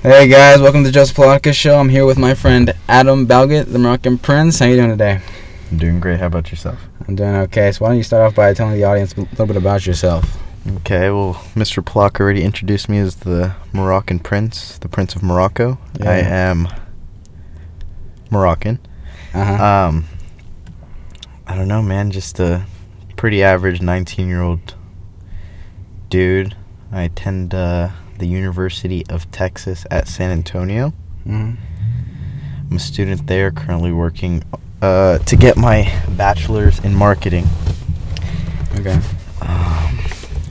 Hey guys, welcome to Joseph Palatka Show. I'm here with my friend Adam Balghit, the Moroccan Prince. How you doing today? I'm doing great. How about yourself? I'm doing okay. So why don't you start off by telling the audience a little bit about yourself? Okay, well, Mr. Plak already introduced me as the Moroccan Prince, the Prince of Morocco. Yeah. I am Moroccan. Uh huh. Um, I don't know, man. Just a pretty average 19 year old dude. I attend uh, the University of Texas at San Antonio. hmm I'm a student there, currently working uh, to get my bachelor's in marketing. Okay. Um,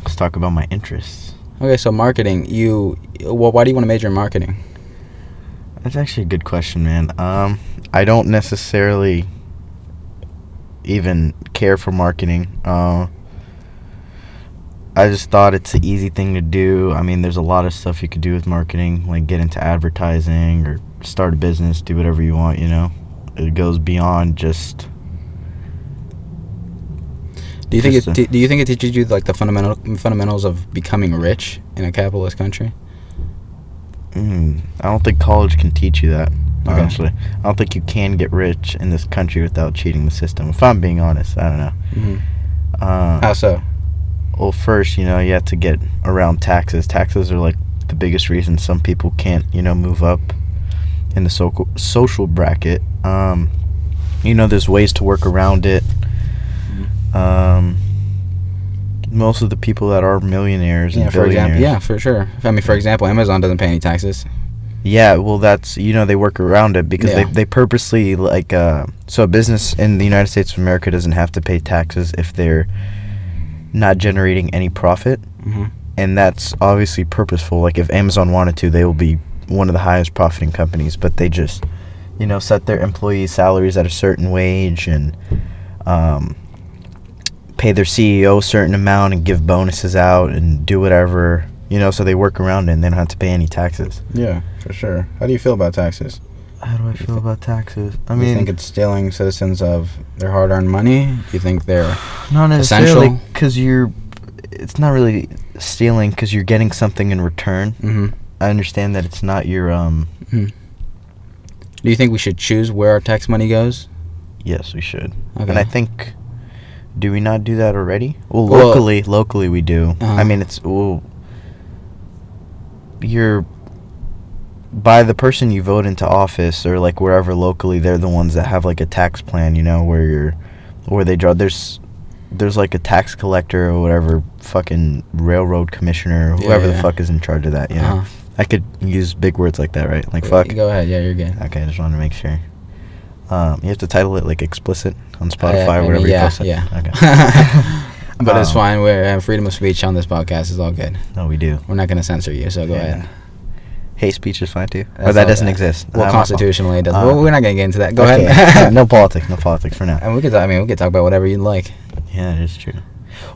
let's talk about my interests. Okay, so marketing. You, well, why do you want to major in marketing? That's actually a good question, man. Um, I don't necessarily even care for marketing. Uh, I just thought it's an easy thing to do. I mean, there's a lot of stuff you could do with marketing, like get into advertising or start a business, do whatever you want. You know, it goes beyond just. Do you think it? a- T- do you think it teaches you like the fundamental fundamentals of becoming rich in a capitalist country? Mm, I don't think college can teach you that. Okay. Honestly, I don't think you can get rich in this country without cheating the system. If I'm being honest, I don't know. Mm-hmm. Uh, How so? Well, first, you know, you have to get around taxes. Taxes are like the biggest reason some people can't, you know, move up in the social social bracket. Um, you know, there's ways to work around it. Um, most of the people that are millionaires Yeah, for example. Yeah, for sure. I mean, for example, Amazon doesn't pay any taxes. yeah, well, that's you know they work around it because Yeah. they they purposely like uh, so a business in the United States of America doesn't have to pay taxes if they're not generating any profit. Mm-hmm. and that's obviously purposeful. Like if Amazon wanted to, they will be one of the highest profiting companies, but they just, you know, set their employees' salaries at a certain wage and um, pay their CEO a certain amount and give bonuses out and do whatever, you know, so they work around it and they don't have to pay any taxes. Yeah, for sure. How do you feel about taxes? How do I feel about taxes? I Do you mean, think it's stealing citizens of their hard-earned money? Do you think they're not necessarily because you're. It's not really stealing because you're getting something in return. mm-hmm. I understand that it's not your um. Do you think we should choose where our tax money goes? Yes, we should. Okay. And I think, do we not do that already? Well, Well- locally, locally we do. Uh-huh. I mean, it's well, you're by the person you vote into office or like wherever locally, they're the ones that have like a tax plan. You know, where you're, where they draw. There's, there's like a tax collector or whatever, fucking railroad commissioner, Yeah, whoever yeah. the fuck is in charge of that. You know, Uh-huh. I could use big words like that, right? Like fuck. Go ahead. Yeah, you're good. Okay, I just wanted to make sure. Um, you have to title it like explicit on Uh, Spotify I or mean, whatever yeah, you post it. yeah. Okay. but it's Um, fine. We're uh, freedom of speech on this podcast is all good. No, we do. We're not going to censor you, so go Yeah. ahead. Hate speech is fine too. That's that doesn't that- exist. Well, I'm- constitutionally it does. uh, well, we're not going to get into that. Go okay. ahead. no politics. No politics for now. And we could. I mean, we could talk about whatever you'd like. Yeah, it is true.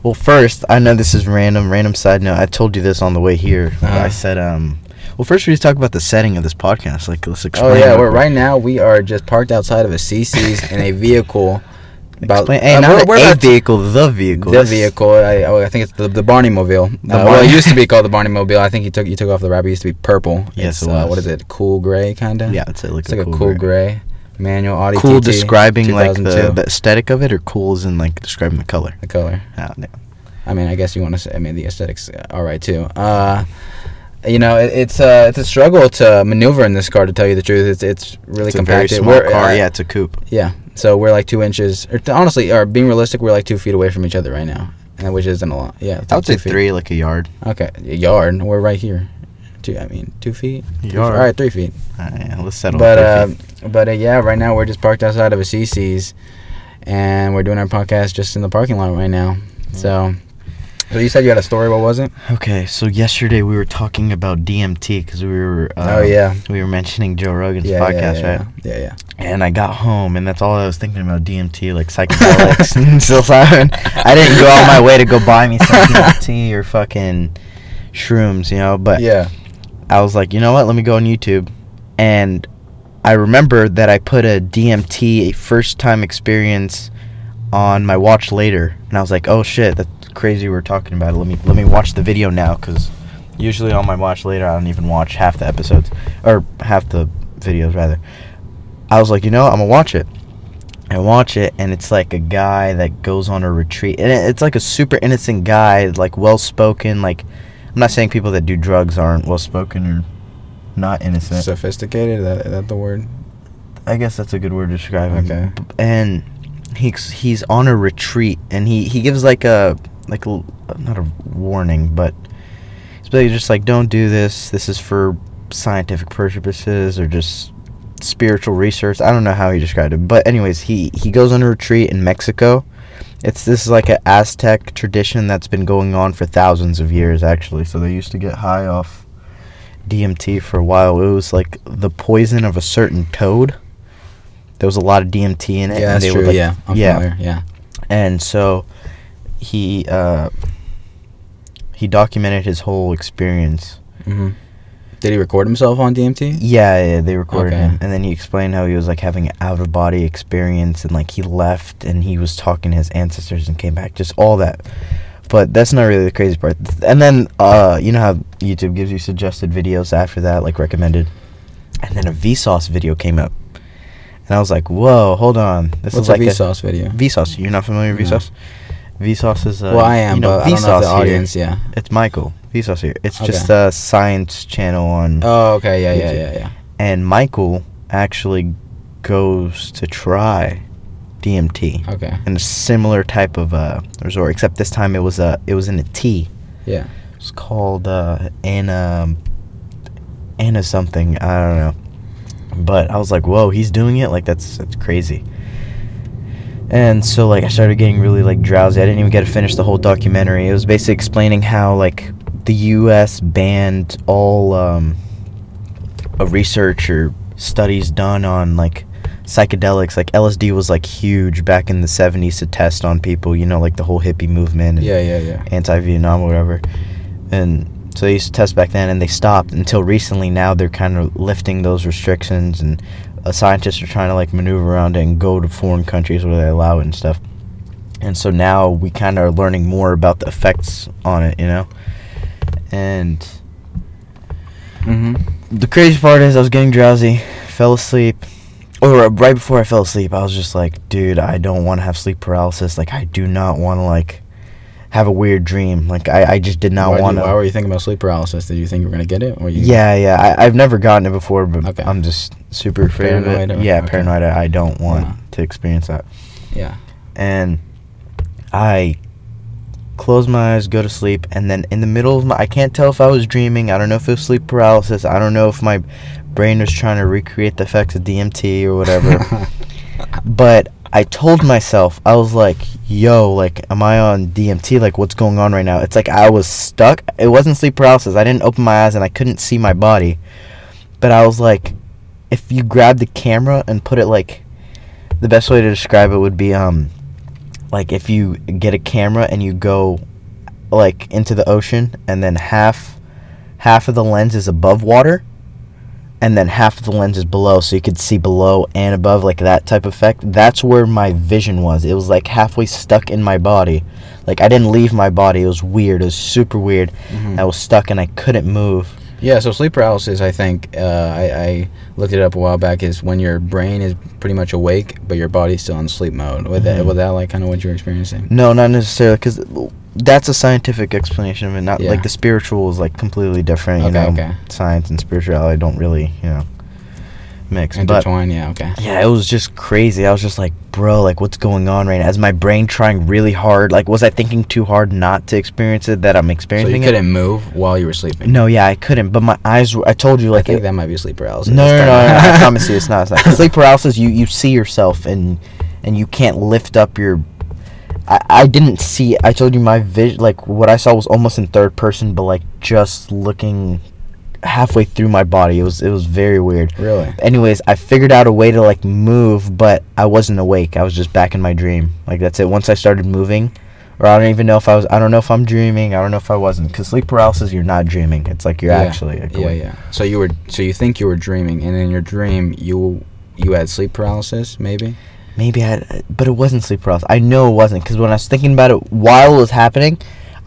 Well, first, I know this is random. Random side note. I told you this on the way here. Uh-huh. I said, um, well, first we just talk about the setting of this podcast. Like, let's explain. Oh yeah, we're quick. right now. We are just parked outside of a CiCi's in a vehicle. About Explain, hey, uh, not we're- we're a vehicle, the vehicle. The vehicle. I, oh, I think it's the, the Barney Mobile. The Uh, well, it used to be called the Barney Mobile. I think you took you took off the wrapper. It used to be purple. Yes, uh, what is it? Cool gray, kind of. Yeah, it's like, it's like a cool gray. Manual Audi. Cool TT, describing like the, the aesthetic of it, or cool is in like describing the color. the color. Ah, no. I mean, I guess you want to say. I mean, the aesthetics uh, all right too. Uh, you know, it, it's uh, it's a struggle to maneuver in this car. To tell you the truth, it's it's really It's a very small We're, car. uh, yeah, it's a coupe. Yeah. So we're like two inches, or honestly, or being realistic, we're like two feet away from each other right now, and which isn't a lot. Yeah. I would say feet. three, like a yard. Okay, a yard. We're right here. Two. I mean, two feet. Three feet. Yard. All right, three feet. All right, let's settle. But uh, but uh, yeah, right now we're just parked outside of a CiCi's, and we're doing our podcast just in the parking lot right now. So, so you said you had a story. What was it? okay, so yesterday we were talking about DMT because we were. Uh, oh yeah. We were mentioning Joe Rogan's Yeah, podcast, yeah, yeah, right? Yeah, yeah. And I got home, and that's all I was thinking about DMT, like psychedelics and psilocybin. I didn't go out my way to go buy me some DMT or fucking shrooms, you know. But yeah. I was like, you know what? Let me go on YouTube, and I remember that I put a DMT, a first time experience, on my watch later, and I was like, oh shit, that's crazy. We're talking about it. Let me let me watch the video now, because Usually on my watch later, I don't even watch half the episodes or half the videos rather. I was like, you know, I'm gonna watch it. I watch it, and it's like a guy that goes on a retreat, and it's like a super innocent guy, like well spoken. Like, I'm not saying people that do drugs aren't well spoken or not innocent. Sophisticated. Is that, is that the word? I guess that's a good word to describe him. Okay. And he's he's on a retreat, and he he gives like a like not a warning, but he's basically just like, don't do this. This is for scientific purposes or just spiritual research. I don't know how he described it, but anyways, he he goes on a retreat in Mexico. It's this is like an Aztec tradition that's been going on for thousands of years, actually. So they used to get high off DMT for a while. It was like the poison of a certain toad. There was a lot of DMT in it. Yeah, and that's they true. would, like- yeah, I'm yeah. familiar. Yeah. And so he uh, he documented his whole experience. hmm Did he record himself on DMT? Yeah, yeah, they recorded Okay. him, and then he explained how he was like having an out of body experience, and like he left, and he was talking to his ancestors and came back, just all that. But that's not really the crazy part. And then, uh, you know how YouTube gives you suggested videos after that, like recommended, and then a Vsauce video came up, and I was like, "Whoa, hold on, this What's is like a Vsauce video? Vsauce. You're not familiar with No. Vsauce? Vsauce is uh, well, I am, you know, but I don't know the Vsauce here. audience. Yeah. It's Michael Vsauce here. It's Okay. just a science channel on Oh, okay. Yeah, yeah, yeah, yeah. and Michael actually goes to try DMT Okay. in a similar type of uh, resort, except this time it was a it was in a tea. Yeah. It's called uh, Anna Anna something. I don't know, but I was like, whoa, he's doing it. Like that's that's crazy. And so like I started getting really like drowsy. I didn't even get to finish the whole documentary. It was basically explaining how like the U.S. banned all um, a research or studies done on like psychedelics. Like LSD was like huge back in the '70s to test on people. You know, like the whole hippie movement. And Yeah, yeah, yeah. anti-Vietnam or whatever. And so they used to test back then, and they stopped until recently. Now they're kind of lifting those restrictions, and scientists are trying to like maneuver around it and go to foreign countries where they allow it and stuff. And so now we kind of are learning more about the effects on it, you know. And Mm-hmm. the crazy part is, I was getting drowsy, fell asleep. Or right before I fell asleep, I was just like, dude, I don't want to have sleep paralysis. Like, I do not want to like have a weird dream. Like, I, I just did not want to. why were you thinking about sleep paralysis? Did you think you were gonna get it, or you? Yeah, yeah. I, I've never gotten it before, but Okay. I'm just super afraid of Paranoid it. or- Yeah, okay. paranoid. I I don't want Yeah. to experience that. Yeah. And I close my eyes, go to sleep, and then in the middle of my, I can't tell if I was dreaming. I don't know if it was sleep paralysis. I don't know if my brain was trying to recreate the effects of DMT or whatever. but I told myself, I was like, yo, like, am I on DMT? Like, what's going on right now? It's like I was stuck. It wasn't sleep paralysis. I didn't open my eyes and I couldn't see my body. But I was like, if you grab the camera and put it like, the best way to describe it would be, um, like if you get a camera and you go, like, into the ocean and then half, half of the lens is above water and then half of the lens is below so you could see below and above like that type of effect that's where my vision was it was like halfway stuck in my body like i didn't leave my body it was weird it was super weird Mhm. i was stuck and i couldn't move Yeah, so sleep paralysis, I think, uh, I, I looked it up a while back, is when your brain is pretty much awake, but your body's still in sleep mode. Was that, Mhm. was that like kind of what you're experiencing? no not necessarily because that's a scientific explanation of it not Yeah. like the spiritual is like completely different you know okay. science and spirituality don't really you know mix but Intertwine, yeah, okay. Yeah, it was just crazy. I was just like, bro, like what's going on right now? Is my brain trying really hard? Like, was I thinking too hard not to experience it that I'm So you experiencing it? couldn't move while you were sleeping? No, yeah, I couldn't. But my eyes were. I told you, I like, think it, that might be sleep paralysis. no, no, no, no, I promise you, it's not. It's not. Sleep paralysis, you you see yourself and and you can't lift up your. I, I didn't see. I told you my vision, like what I saw was almost in third person, but like just looking halfway through my body. It was it was very weird. Really? anyways i figured out a way to like move but i wasn't awake i was just back in my dream like that's it once i started moving or i don't even know if i was i don't know if i'm dreaming i don't know if i wasn't because sleep paralysis you're not dreaming it's like you're Yeah. actually like, Yeah, awake. yeah. So you were, so you think you were dreaming, and in your dream, you you had sleep paralysis, maybe? Maybe i but it wasn't sleep paralysis i know it wasn't because when i was thinking about it while it was happening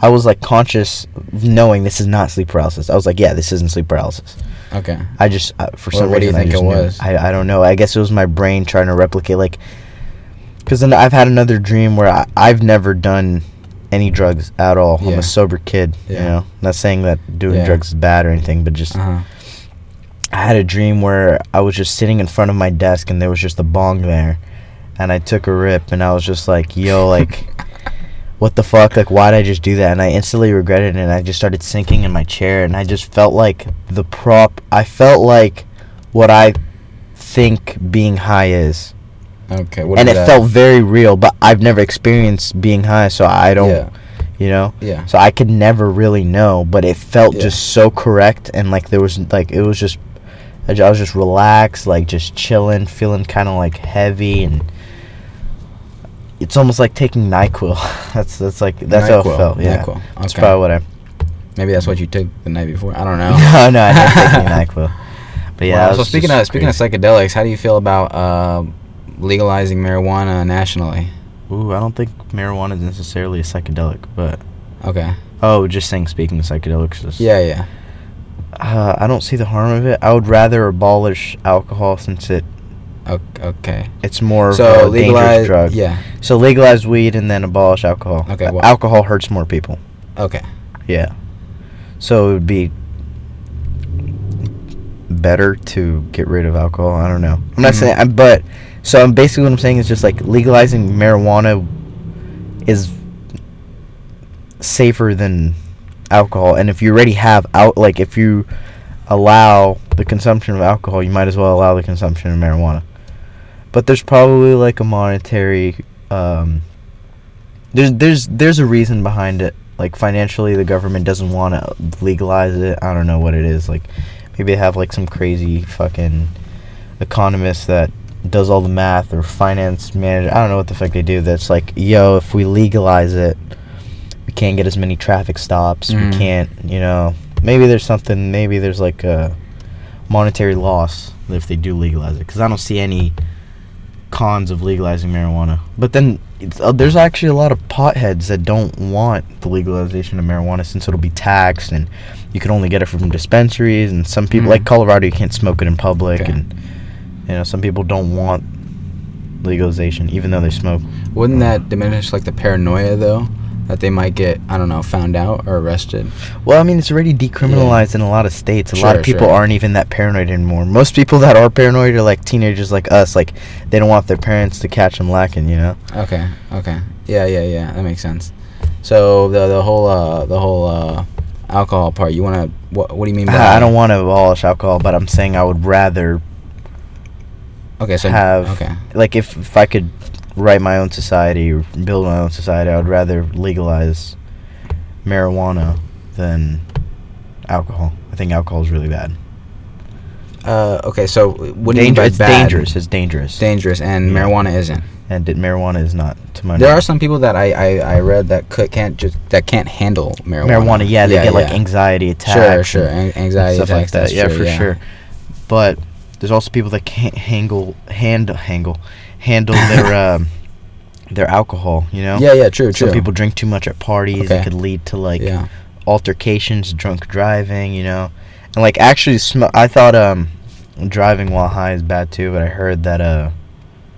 I was like conscious, knowing this is not sleep paralysis. I was like, yeah, this isn't sleep paralysis. Okay. I just uh, for Well, some what do you reason I think just it was? I I don't know. I guess it was my brain trying to replicate like, because then I've had another dream where I, I've never done any drugs at all. I'm a sober kid. Yeah. You know, not saying that doing Yeah. drugs is bad or anything, but just Uh huh. I had a dream where I was just sitting in front of my desk and there was just a bong there, and I took a rip and I was just like, yo, like. What the fuck? Like, why did I just do that? And I instantly regretted it, and I just started sinking in my chair, and I just felt like the prop. I felt like what I think being high is, Okay. What and it that? felt very real. But I've never experienced being high, so I don't, Yeah. you know. Yeah. So I could never really know, but it felt Yeah. just so correct, and like there was like it was just, I was just relaxed, like just chilling, feeling kind of like heavy, and it's almost like taking Nyquil. that's that's like that's how NyQuil, it felt. Yeah, NyQuil. that's probably what I. Maybe that's what you took the night before. I don't know. no, no, I didn't take any Nyquil. But yeah, Wow, so speaking of speaking of psychedelics, how do you feel about uh, legalizing marijuana nationally? Ooh, I don't think marijuana is necessarily a psychedelic, but Okay. oh, just saying. Speaking of psychedelics, Yeah, yeah. Uh, I don't see the harm of it. I would rather abolish alcohol since it Okay. it's more So of a legalize. drug. Yeah. So legalize weed and then abolish alcohol. Okay, well- alcohol hurts more people. Okay. Yeah. So it would be better to get rid of alcohol. I don't know. I'm not Mhm. saying, I'm, but so I'm basically what I'm saying is just like legalizing marijuana is safer than alcohol, and if you already have out, like if you allow the consumption of alcohol, you might as well allow the consumption of marijuana. But there's probably like a monetary, um, there's there's there's a reason behind it. Like financially, the government doesn't want to legalize it. I don't know what it is. Like maybe they have like some crazy fucking economist that does all the math or finance manager. I don't know what the fuck they do. That's like, yo, if we legalize it, we can't get as many traffic stops. Mhm. We can't, you know. Maybe there's something. Maybe there's like a monetary loss if they do legalize it. Because I don't see any cons of legalizing marijuana. But then it's, uh, there's actually a lot of potheads that don't want the legalization of marijuana since it'll be taxed and you can only get it from dispensaries and some people Mhm. like Colorado you can't smoke it in public Okay. and you know some people don't want legalization even though they smoke. Wouldn't that diminish like the paranoia though, that they might get I don't know found out or arrested? Well, I mean it's already decriminalized in a lot of states. A lot of people sure. aren't even that paranoid anymore. Most people that are paranoid are like teenagers like us like they don't want their parents to catch them lacking, you know. Okay. Okay. Yeah. Yeah. Yeah. That makes sense. So the the whole uh the whole uh alcohol part. You want to what? What do you mean by? I don't want to abolish alcohol, but I'm saying I would rather Okay. So have okay. like if if I could write my own society or build my own society, I would rather legalize marijuana than alcohol. I think alcohol is really bad. Uh. Okay. So what do you mean by it's bad? dangerous. It's dangerous. Dangerous, and Yeah. marijuana isn't. and it, marijuana is not to my There are some people that I, I, I read that could can't just that can't handle marijuana. marijuana. Yeah, they get like anxiety attacks. sure, and an- anxiety stuff attacks. like that. Yeah, true, for sure. But there's also people that can't handle hand handle handle their um, their alcohol. You know. Yeah, yeah, true, true. Some people drink too much at parties. Okay. It could lead to like yeah, altercations, drunk driving, you know, and like actually, sm- I thought um, driving while high is bad too, but I heard that uh,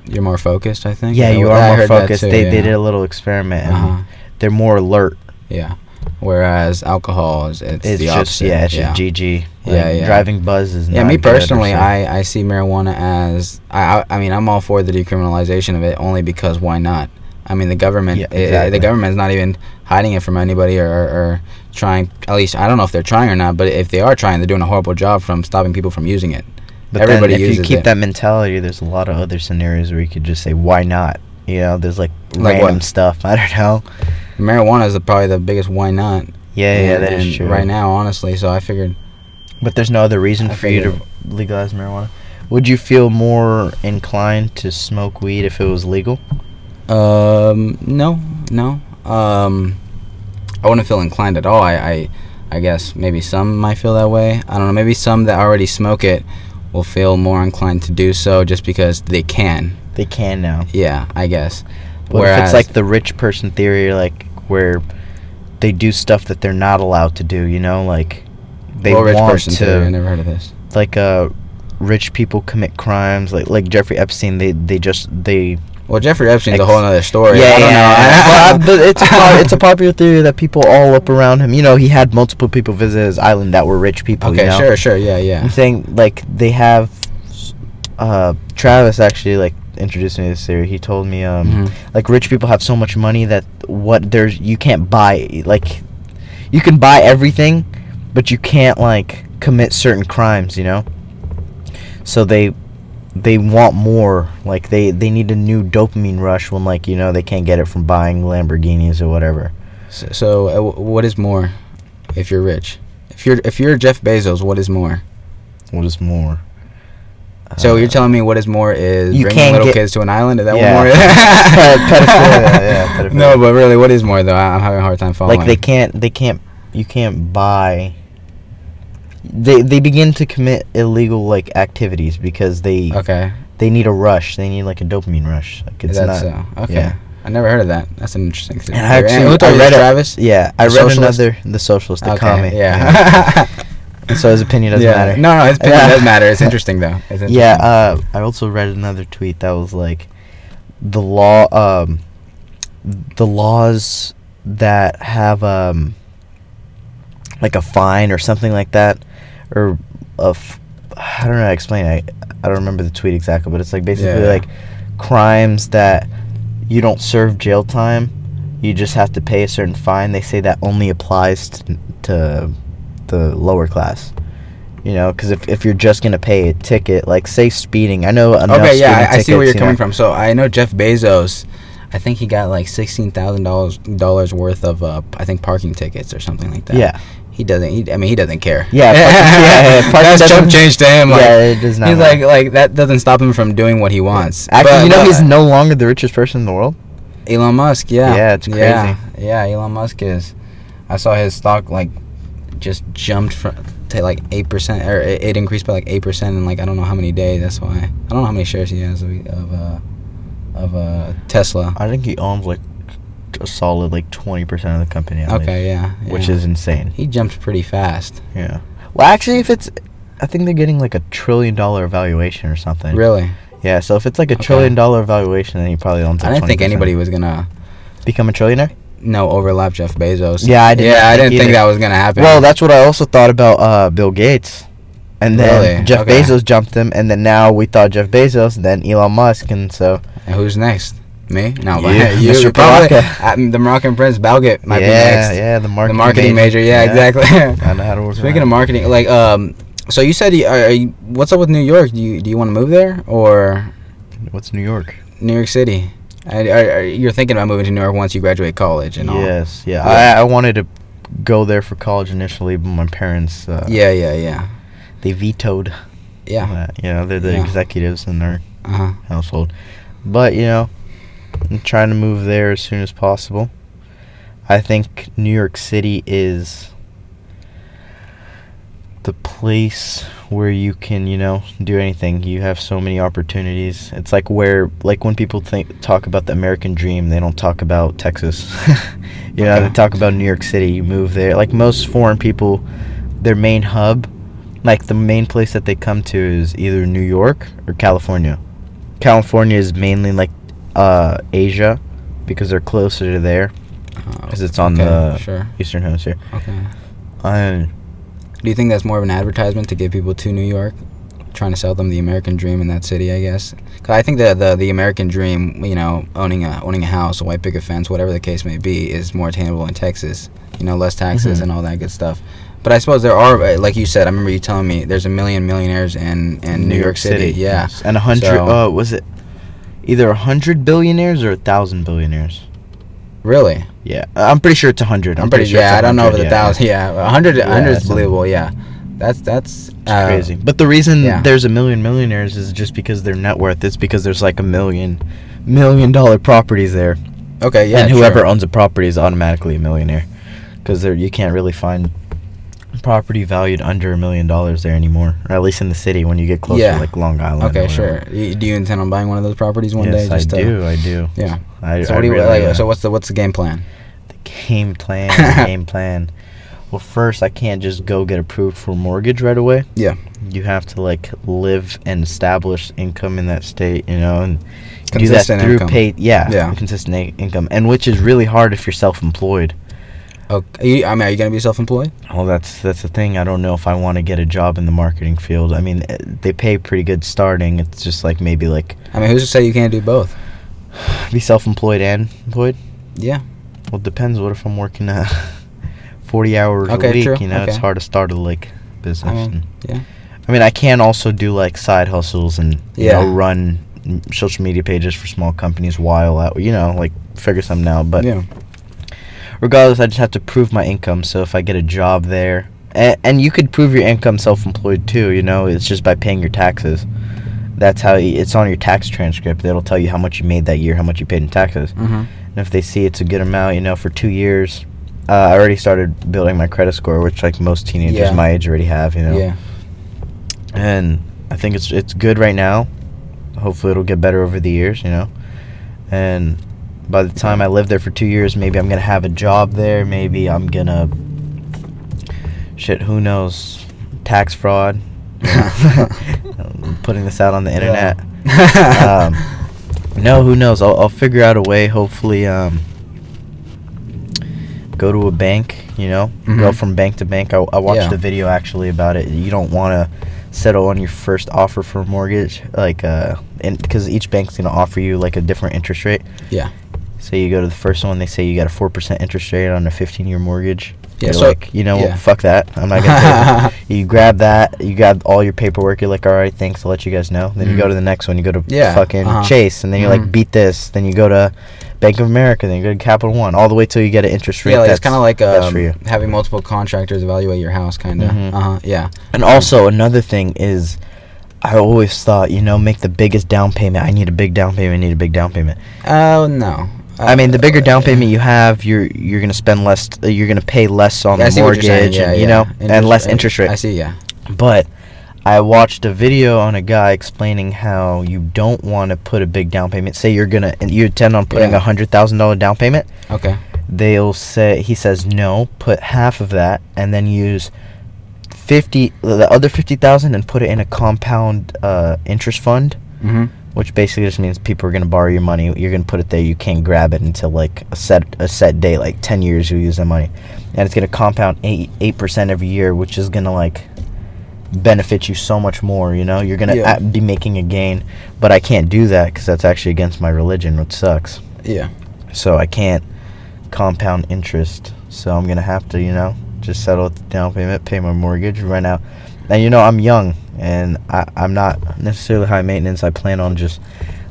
you're more focused. I think. yeah, you are more focused. too, they yeah. they did a little experiment and Uh-huh. they're more alert. Yeah. Whereas alcohol is it's, It's the just opposite. yeah, it's just GG. Like, Yeah, yeah. Driving buzz is Yeah, me personally. I, I see marijuana as I, I I mean I'm all for the decriminalization of it only because why not? I mean the government Yeah, exactly. the government's not even hiding it from anybody or, or, or trying at least I don't know if they're trying or not, but if they are trying, they're doing a horrible job from stopping people from using it. But everybody then if you keep it. that mentality, there's a lot of other scenarios where you could just say why not. You know, there's like, Like random what? stuff. I don't know. Marijuana is the, probably the biggest why not. Yeah, yeah, that is true. Right now, honestly, so I figured But there's no other reason I for you to legalize marijuana. Would you feel more inclined to smoke weed if it was legal? Um, no, no. Um, I wouldn't feel inclined at all. I, I, I guess maybe some might feel that way. I don't know. Maybe some that already smoke it will feel more inclined to do so just because they can. They can now. Yeah, I guess. What if it's like the rich person theory, like where they do stuff that they're not allowed to do. You know, like they well, rich want person to theory. I never heard of this. like uh rich people commit crimes like like Jeffrey Epstein they they just they Well, Jeffrey Epstein's a whole other story. yeah, I don't yeah, know. yeah. well, it's a po- it's a popular theory that people all up around him you know he had multiple people visit his island that were rich people okay, you know? sure, sure, yeah, yeah. I'm saying like they have uh Travis actually like introduced me to this theory he told me um Mhm. like rich people have so much money that what there's you can't buy like you can buy everything but you can't like commit certain crimes you know so they they want more like they they need a new dopamine rush when like you know they can't get it from buying lamborghinis or whatever So, so uh, w- what is more, if you're rich? If you're if you're Jeff Bezos, what is more? what is more So you're telling me what is more is you bringing little kids to an island? Is that Yeah. what more is? Pedophilia, yeah, pedophilia. No, but really, what is more though? I'm having a hard time following. like they can't they can't you can't buy they they begin to commit illegal like activities because they Okay, they need a rush they need like a dopamine rush like it's not so? Okay, yeah. I never heard of that. That's an interesting thing. and I actually who I read it- Travis? yeah I The read socialist? another the socialist the okay, commie yeah. so his opinion doesn't yeah. matter No, no, his opinion Yeah. does matter. It's interesting though. It's interesting. yeah uh I also read another tweet that was like the law um the laws that have um like a fine or something like that or a f- I don't know how to explain it. I, I don't remember the tweet exactly, but it's like basically Yeah. like crimes that you don't serve jail time, you just have to pay a certain fine. They say that only applies to, to the lower class. You know, because if, if you're just gonna pay a ticket, like say speeding, I know enough. Okay, yeah, I, I see where you're you coming know. from. So I know Jeff Bezos. I think he got like sixteen thousand dollars dollars worth of uh, I think parking tickets or something like that. Yeah, he doesn't. He, I mean, he doesn't care. Yeah, parking- yeah, yeah, parking that's doesn't- chump change to him. Like, yeah, it does not. he's matter. like like that doesn't stop him from doing what he wants. actually, But- you know, but he's no longer the richest person in the world. Elon Musk. Yeah, Yeah, it's Yeah, yeah, Elon Musk is. I saw his stock like just jumped from to like eight percent, or it, it increased by like eight percent in like I don't know how many days. That's why I don't know how many shares he has of of uh, of uh, Tesla. I think he owns like a solid like twenty percent of the company. at least, Okay, yeah, which is insane. he jumped pretty fast. Yeah. Well, actually, if it's, I think they're getting like a trillion dollar valuation or something. Really, Yeah. So if it's like a Okay. trillion dollar valuation, then he probably owns. Like I didn't think 20%. anybody was gonna become a trillionaire. No overlap Jeff Bezos. Yeah, I didn't. yeah, I think didn't think that was gonna happen. Well, that's what I also thought about uh, Bill Gates. And then Really? Jeff Okay. Bezos jumped him, and then now we thought Jeff Bezos, then Elon Musk, and so And who's next? Me? No, You. Mr. probably, uh, the Moroccan Prince Balghit might yeah, be next. yeah, the the marketing, marketing major. Yeah, exactly. I know how to work. Speaking of marketing, like, um, so you said, are, are you, what's up with New York? Do you do you want to move there or what's New York? New York City? Are, are, are, you're thinking about moving to New York once you graduate college and all? Yes, yeah. Yeah. I, I wanted to go there for college initially, but my parents, uh, Yeah, yeah, yeah, they vetoed yeah. that. You know, they're the Yeah. executives in their Uh huh. household. But, you know, I'm trying to move there as soon as possible. I think New York City is the place where you can, you know, do anything. You have so many opportunities. It's like where like when people think talk about the American dream, they don't talk about Texas. you know, Okay. they talk about New York City, you move there. Like most foreign people, their main hub, like the main place that they come to is either New York or California. California is mainly like uh Asia because they're closer to there, because it's on okay, the- Sure. Eastern Hemisphere. Okay. Uh, Do you think that's more of an advertisement to get people to New York, trying to sell them the American dream in that city? I guess. Cause I think that the the American dream, you know, owning a owning a house, a white picket fence, whatever the case may be, is more attainable in Texas. You know, less taxes Mhm. and all that good stuff. But I suppose there are, uh, like you said, I remember you telling me there's a million millionaires in in New, York, City. Yeah. yes. and a hundred. So- Uh, was it either a hundred billionaires or a thousand billionaires? Really? Yeah, I'm pretty sure it's a hundred. I'm pretty. sure yeah, I don't know if 100, the yeah, thousand. Yeah, a hundred. Yeah, A hundred is it's a- believable. Yeah. That's that's uh, crazy. But the reason yeah. there's a million millionaires is just because their net worth. It's because there's like a million, million dollar properties there, Okay. Yeah. and whoever sure. owns a property is automatically a millionaire, because there you can't really find property valued under a million dollars there anymore, or at least in the city when you get closer, Yeah. to like Long Island. Okay, sure. Do you intend on buying one of those properties one yes, day? I to- do. I do. Yeah. I, So I what do you really, like? uh, So what's the what's the game plan? the game plan, game plan. Well, first, I can't just go get approved for a mortgage right away. Yeah. You have to like live and establish income in that state, you know, and do that through income. paid, yeah, Yeah. consistent income, and which is really hard if you're self-employed. Okay. I mean, are you gonna be self-employed? Well, that's that's the thing. I don't know if I want to get a job in the marketing field. I mean, eh, they pay pretty good starting. It's just like maybe like I mean, who's to say you can't do both? Be self-employed and employed. Yeah. Well, it depends. What if I'm working uh, 40 hours Okay, a week? true, You know, it's hard to start a like business. I mean, and- yeah. I mean, I can also do like side hustles and you Yeah. know run social media pages for small companies while out. You know, like figure something out. But yeah. regardless, I just have to prove my income. So if I get a job there, and, and you could prove your income self-employed too. You know, it's just by paying your taxes. That's how it's on your tax transcript. It'll tell you how much you made that year, how much you paid in taxes. Mm-hmm. And if they see it's a good amount, you know, for two years, uh, I already started building my credit score, which like most teenagers Yeah. my age already have, you know. Yeah. And I think it's it's good right now. Hopefully, it'll get better over the years, you know. And by the time I live there for two years, maybe I'm gonna have a job there. Maybe I'm gonna shit. Who knows? Tax fraud. I'm putting this out on the internet. um, no, who knows? I'll, I'll figure out a way. Hopefully, um, go to a bank. You know, go Mhm. from bank to bank. I, I watched Yeah. a video actually about it. You don't want to settle on your first offer for a mortgage, like, uh, and because each bank's gonna offer you like a different interest rate. Yeah. Say you go to the first one, they say you got a four percent interest rate on a fifteen-year mortgage. Yeah, You're so- like, you know, yeah. fuck that. I'm not gonna. you grab that. You got all your paperwork. You're like, all right, thanks. I'll let you guys know. Then you go Mhm. to the next one. You go to Yeah, fucking uh-huh. Chase, and then you're like, Mhm. beat this. Then you go to Bank of America. Then you go to Capital One. All the way till you get an interest rate. Yeah, like, it's that's- kind of like um, having multiple contractors evaluate your house, kind of. Mhm. Uh huh. Yeah. And also another thing is, I always thought, you know, make the biggest down payment. I need a big down payment. I need a big down payment. Oh no. I mean, the bigger down payment you have, you're you're gonna spend less. Uh, you're gonna pay less on I the mortgage, yeah, and, you yeah. know, and less interest rate. I see. Yeah. But I watched a video on a guy explaining how you don't want to put a big down payment. Say you're gonna and you intend on putting Yeah. a hundred thousand dollar down payment. Okay. They'll say he says no, put half of that, and then use fifty the other fifty thousand and put it in a compound uh, interest fund, Mm-hmm. Which basically just means people are gonna borrow your money. You're gonna put it there. You can't grab it until like a set a set date, like ten years. You use that money, and it's gonna compound eight eight percent every year, which is gonna like benefit you so much more. You know, you're gonna Yeah. a- be making a gain, but I can't do that because that's actually against my religion, which sucks. Yeah. So I can't compound interest. So I'm gonna have to, you know, just settle with the down payment, pay my mortgage, rent out. And you know, I'm young and I, I'm not necessarily high maintenance. I plan on just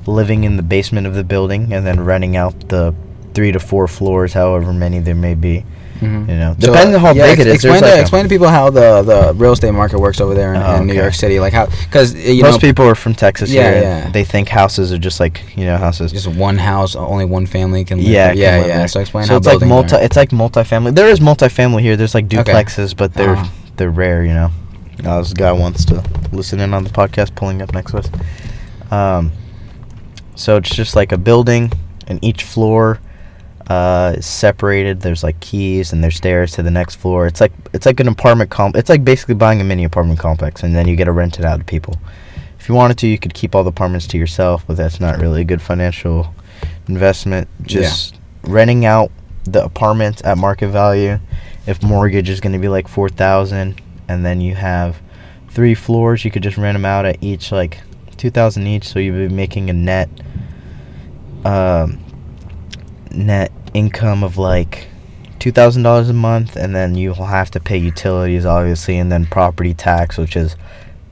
living in the basement of the building and then renting out the three to four floors, however many there may be. Mm-hmm. You know, depending on how big it is. Explain to, like explain to people how the, the real estate market works over there in, Oh, in New. York City. Like how, because you most know, people are from Texas Yeah, here. yeah. They think houses are just like you know houses. just one house, only one family can live. Yeah, there. yeah, can live yeah. there. So explain so how it's like multi. are. It's like multifamily. There is multifamily here. There's like Okay. duplexes, but they're Uh-huh. they're rare. You know. Uh, this guy wants to listen in on the podcast, pulling up next to us. Um, so it's just like a building, and each floor uh, is separated. There's like keys, and there's stairs to the next floor. It's like it's like an apartment comp. It's like basically buying a mini apartment complex, and then you get to rent it out to people. If you wanted to, you could keep all the apartments to yourself, but that's not really a good financial investment. Just renting out the apartments at market value. If mortgage is going to be like four thousand, and then you have three floors, you could just rent them out at each like two thousand each. So you'd be making a net, um, net income of like two thousand dollars a month, and then you'll have to pay utilities, obviously, and then property tax, which is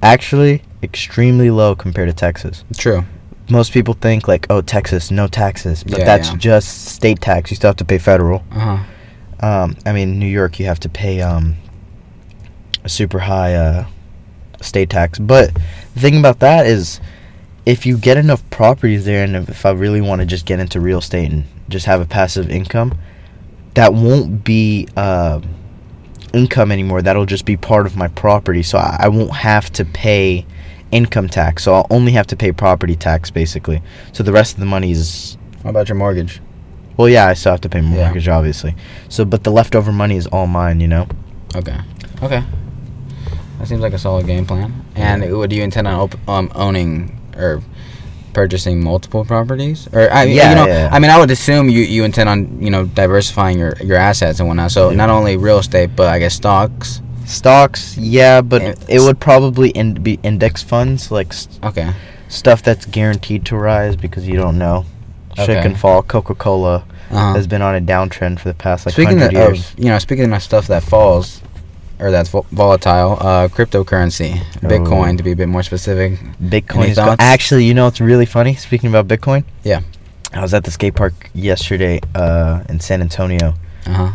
actually extremely low compared to Texas True. most people think like, oh, Texas, no taxes, but Yeah, that's yeah. just state tax. You still have to pay federal. Uh huh. Um, I mean, New York, you have to pay um, a super high uh, state tax. But the thing about that is, if you get enough properties there, and if, I really want to just get into real estate and just have a passive income, that won't be uh, income anymore. That'll just be part of my property. So I, I won't have to pay income tax. So I'll only have to pay property tax basically. So the rest of the money is How about your mortgage? Well, yeah, I still have to pay my Yeah. mortgage, obviously. So, but the leftover money is all mine. You know. Okay. Okay. That seems like a solid game plan. And would you intend on op- um, owning or purchasing multiple properties? Or I Yeah, you know, yeah. I mean, I would assume you, you intend on you know diversifying your, your assets and whatnot. So Yeah. not only real estate, but I guess stocks. Stocks, yeah, but And it would probably in- be index funds, like s- Okay. stuff that's guaranteed to rise because you don't know. Shit Okay. can fall. Coca Cola Uh-huh. has been on a downtrend for the past like speaking hundred of, years. you know, speaking of stuff that falls or that's vol- volatile, uh, cryptocurrency, Bitcoin Oh. to be a bit more specific. Bitcoin is go- actually, you know, it's really funny. Speaking about Bitcoin, Yeah. I was at the skate park yesterday uh, in San Antonio, Uh huh.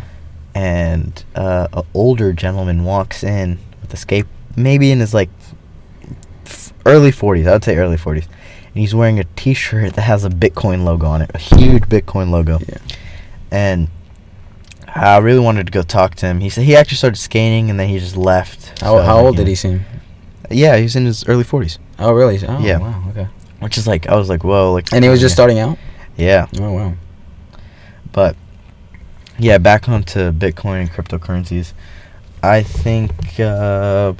and uh, an older gentleman walks in with a skate, maybe in his like f- early 40s. I would say early 40s, and he's wearing a T-shirt that has a Bitcoin logo on it, a huge Bitcoin logo. Yeah. And I really wanted to go talk to him. He said he actually started skating and then he just left. How, So, how old did know. he seem? Yeah, he was in his early 40s. Oh, really? Oh, Yeah. Wow. Okay. Which is like I was like, whoa, like. And he was just yeah. starting out. Yeah, Oh wow. but yeah, back onto Bitcoin and cryptocurrencies. I think uh,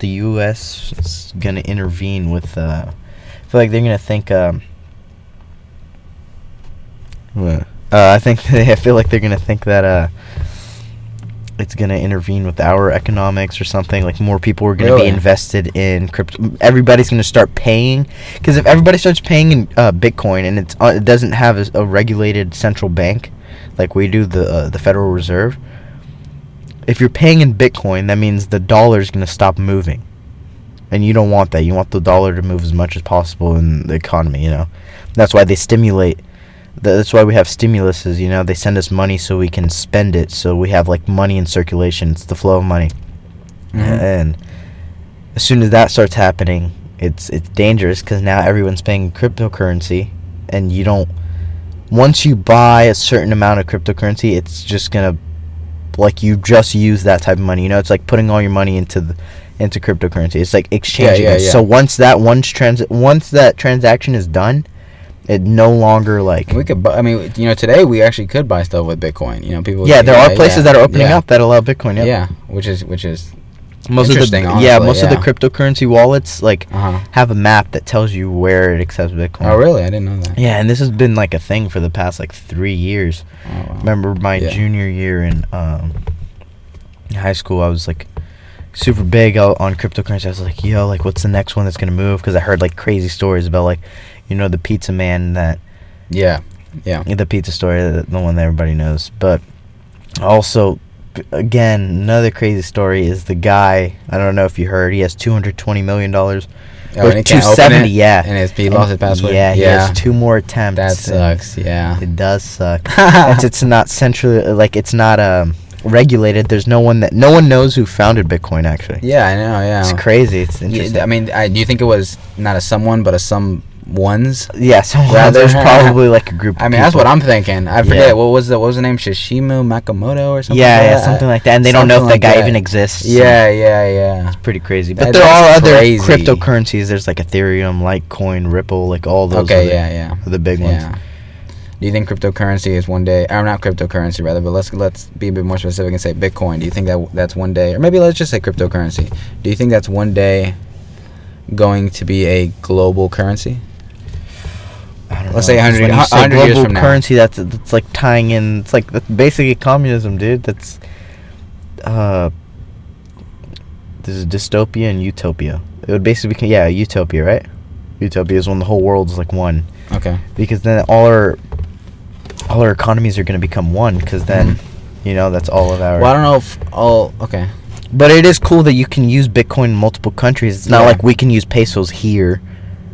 the U.S. is gonna intervene with. Uh, I feel like they're gonna think. Um, what? Uh, I think I feel like they're gonna think that uh, it's gonna intervene with our economics or something. Like more people are gonna Really? be invested in crypto. Everybody's gonna start paying because if everybody starts paying in uh, Bitcoin and it's uh, it doesn't have a, a regulated central bank like we do the uh, the Federal Reserve. If you're paying in Bitcoin, that means the dollar is gonna stop moving, and you don't want that. You want the dollar to move as much as possible in the economy. You know, that's why they stimulate. Th- That's why we have stimuluses. You know, they send us money so we can spend it. So we have like money in circulation. It's the flow of money, Mhm. and as soon as that starts happening, it's it's dangerous because now everyone's paying cryptocurrency, and you don't. Once you buy a certain amount of cryptocurrency, it's just gonna like you just use that type of money. You know, it's like putting all your money into the into cryptocurrency. It's like exchanging yeah, it. yeah. So once that once trans once that transaction is done, it no longer like We could, bu- I mean, you know, today we actually could buy stuff with Bitcoin. You know, people. yeah, there are places yeah, that are opening yeah, up that allow Bitcoin. Yep. Yeah, which is which is most of the Interesting, yeah honestly, most of the cryptocurrency wallets like uh huh. have a map that tells you where it accepts Bitcoin. Oh really? I didn't know that. Yeah, and this has been like a thing for the past like three years. Oh, wow. remember my Yeah. junior year in um, high school i was like super big o- on cryptocurrency i was like yo like what's the next one that's gonna move because i heard like crazy stories about like you know the pizza man that Yeah, yeah. the pizza story the, the one that everybody knows but also again another crazy story is the guy i don't know if you heard he has 220 million dollars Oh, or and he can't open 270 it, yeah And it's, he lost his password. yeah he yeah. has two more attempts that sucks. Yeah. it does suck. it's, it's not centrally like it's not um regulated. There's no one that no one knows who founded Bitcoin. Actually, Yeah, I know. Yeah. it's crazy. It's interesting. I mean, I, do you think it was not a someone, but a some ones? yeah, so there's probably like a group. I mean, that's what I'm thinking. I Yeah. forget what was the what was the name? Shishimu Makamoto or something. Yeah, like yeah, that? something like that. And they don't know if something that guy that. even exists. so Yeah, yeah, yeah. it's pretty crazy. That- But there are that's other crazy. cryptocurrencies. There's like Ethereum, Litecoin, Ripple, like all those. Okay, other- yeah, yeah. the big ones. Yeah. Do you think cryptocurrency is one day, or not cryptocurrency rather, but let's let's be a bit more specific and say Bitcoin. Do you think that that's one day, or maybe let's just say cryptocurrency? Do you think that's one day going to be a global currency? I don't Let's know, say 'cause 100 when you say 100 years global from now. currency. That's that's like tying in. It's like that's basically communism, dude. That's uh, there's dystopia and utopia. It would basically be yeah, utopia, right? Utopia is when the whole world is like one, Okay. because then all our all our economies are going to become one. Because then, Mhm. you know, that's all of our. Well, I don't know if all. Okay. but it is cool that you can use Bitcoin in multiple countries. It's not Yeah. like we can use pesos here.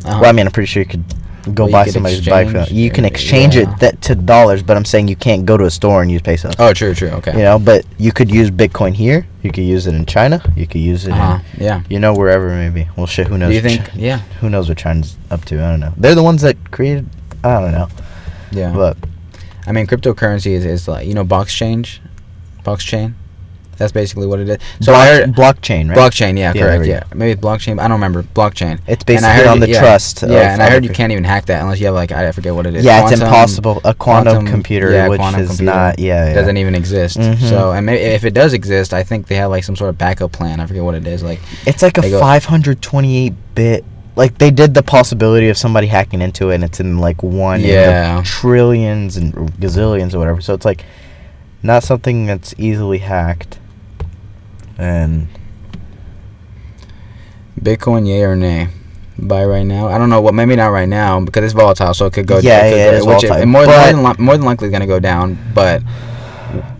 Uh-huh. Well, I mean, I'm pretty sure you could go Well, buy somebody's bike. You can exchange yeah. it that to dollars, but I'm saying you can't go to a store and use pesos. Oh, true, true. Okay. You know, but you could use Bitcoin here. You could use it in China. You could use it, Uh-huh. Yeah. you know, wherever maybe. Well, shit, who knows? Do you think? Yeah. who knows what China's up to? I don't know. They're the ones that created. I don't know, Yeah. but I mean, cryptocurrency is, is like you know box change, box chain. That's basically what it is. So Block- I heard blockchain, right? blockchain. Yeah, Yeah, correct. Yeah, maybe blockchain. I don't remember blockchain. It's And I heard on the yeah, trust. Yeah, and I heard you can't even hack that unless you have like I forget what it is. Yeah, it's impossible. A quantum, quantum- computer, yeah, which quantum is computer not. Yeah, yeah. doesn't even exist. Mhm. So, and maybe if it does exist, I think they have like some sort of backup plan. I forget what it is. Like, It's like a 528 bit. Like they did the possibility of somebody hacking into it, and it's in like one Yeah. trillions and gazillions or whatever. So it's like not something that's easily hacked. And Bitcoin, yay or nay? Buy right now? I don't know. What? Maybe not right now because it's volatile, so it could go. Yeah, it could yeah, go- it volatile, more, but- more than more than likely going to go down. But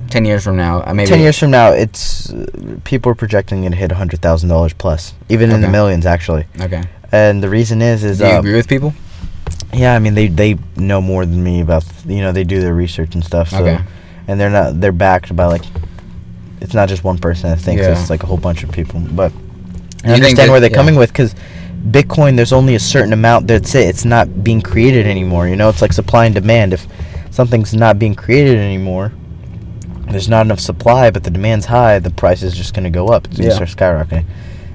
ten years from now, uh, maybe ten years from now, it's uh, people are projecting it to hit hundred thousand dollars plus, even in the millions actually. Okay. And the reason is, is Do you uh, agree with people? yeah, I mean they they know more than me about you know they do their research and stuff. So, Okay. and they're not they're backed by like it's not just one person that thinks Yeah. it's like a whole bunch of people but I think understand that- where they're yeah. coming with because bitcoin there's only a certain amount that's it it's not being created anymore you know it's like supply and demand if something's not being created anymore there's not enough supply but the demand's high the price is just going to go up it's going to Yeah. start skyrocketing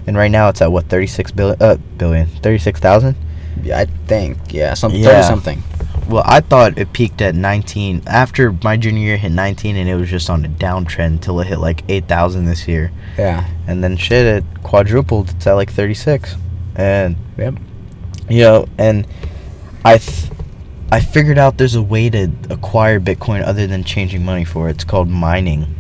and right now it's at what 36 billion uh billion 36,000 Yeah, I think. Yeah, some Yeah. thirty something. Well i thought it peaked at 19 after my junior year hit 19 and it was just on a downtrend until it hit like 8,000 this year Yeah. and then shit it quadrupled it's at like 36 and Yep. you know and i th- i figured out there's a way to acquire bitcoin other than changing money for it it's called mining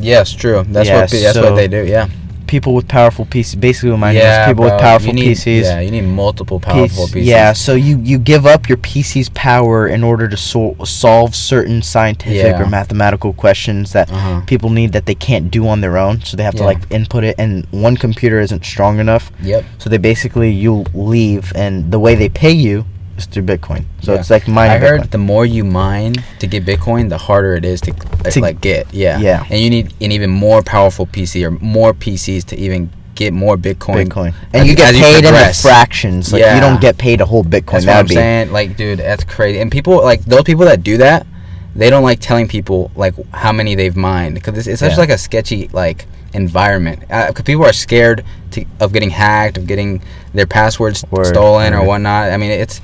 Yes, true. That's Yeah, what that's so- what they do. Yeah. People with powerful pcs basically what mining yeah, is people bro, with powerful need, pcs Yeah, you need multiple powerful pieces. Yeah, so you you give up your PC's power in order to sol- solve certain scientific Yeah. or mathematical questions that Uh-huh. people need that they can't do on their own. So they have to like input it, and one computer isn't strong enough. Yep. So they basically you leave, and the way they pay you is through Bitcoin. So Yeah. it's like mining. I heard Bitcoin. the more you mine to get Bitcoin, the harder it is to, uh, To- like get. Yeah. Yeah. And you need an even more powerful PC or more PCs to even get more Bitcoin. Bitcoin, and you you- get as you paid in fractions. Like you don't get paid a whole Bitcoin. That's what I'm be saying. Like, dude, that's crazy. And people like those people that do that, they don't like telling people like how many they've mined because it's, it's such Yeah. like a sketchy like environment. Because people are scared to, of getting hacked, of getting their passwords Word, stolen or whatnot. I mean, it's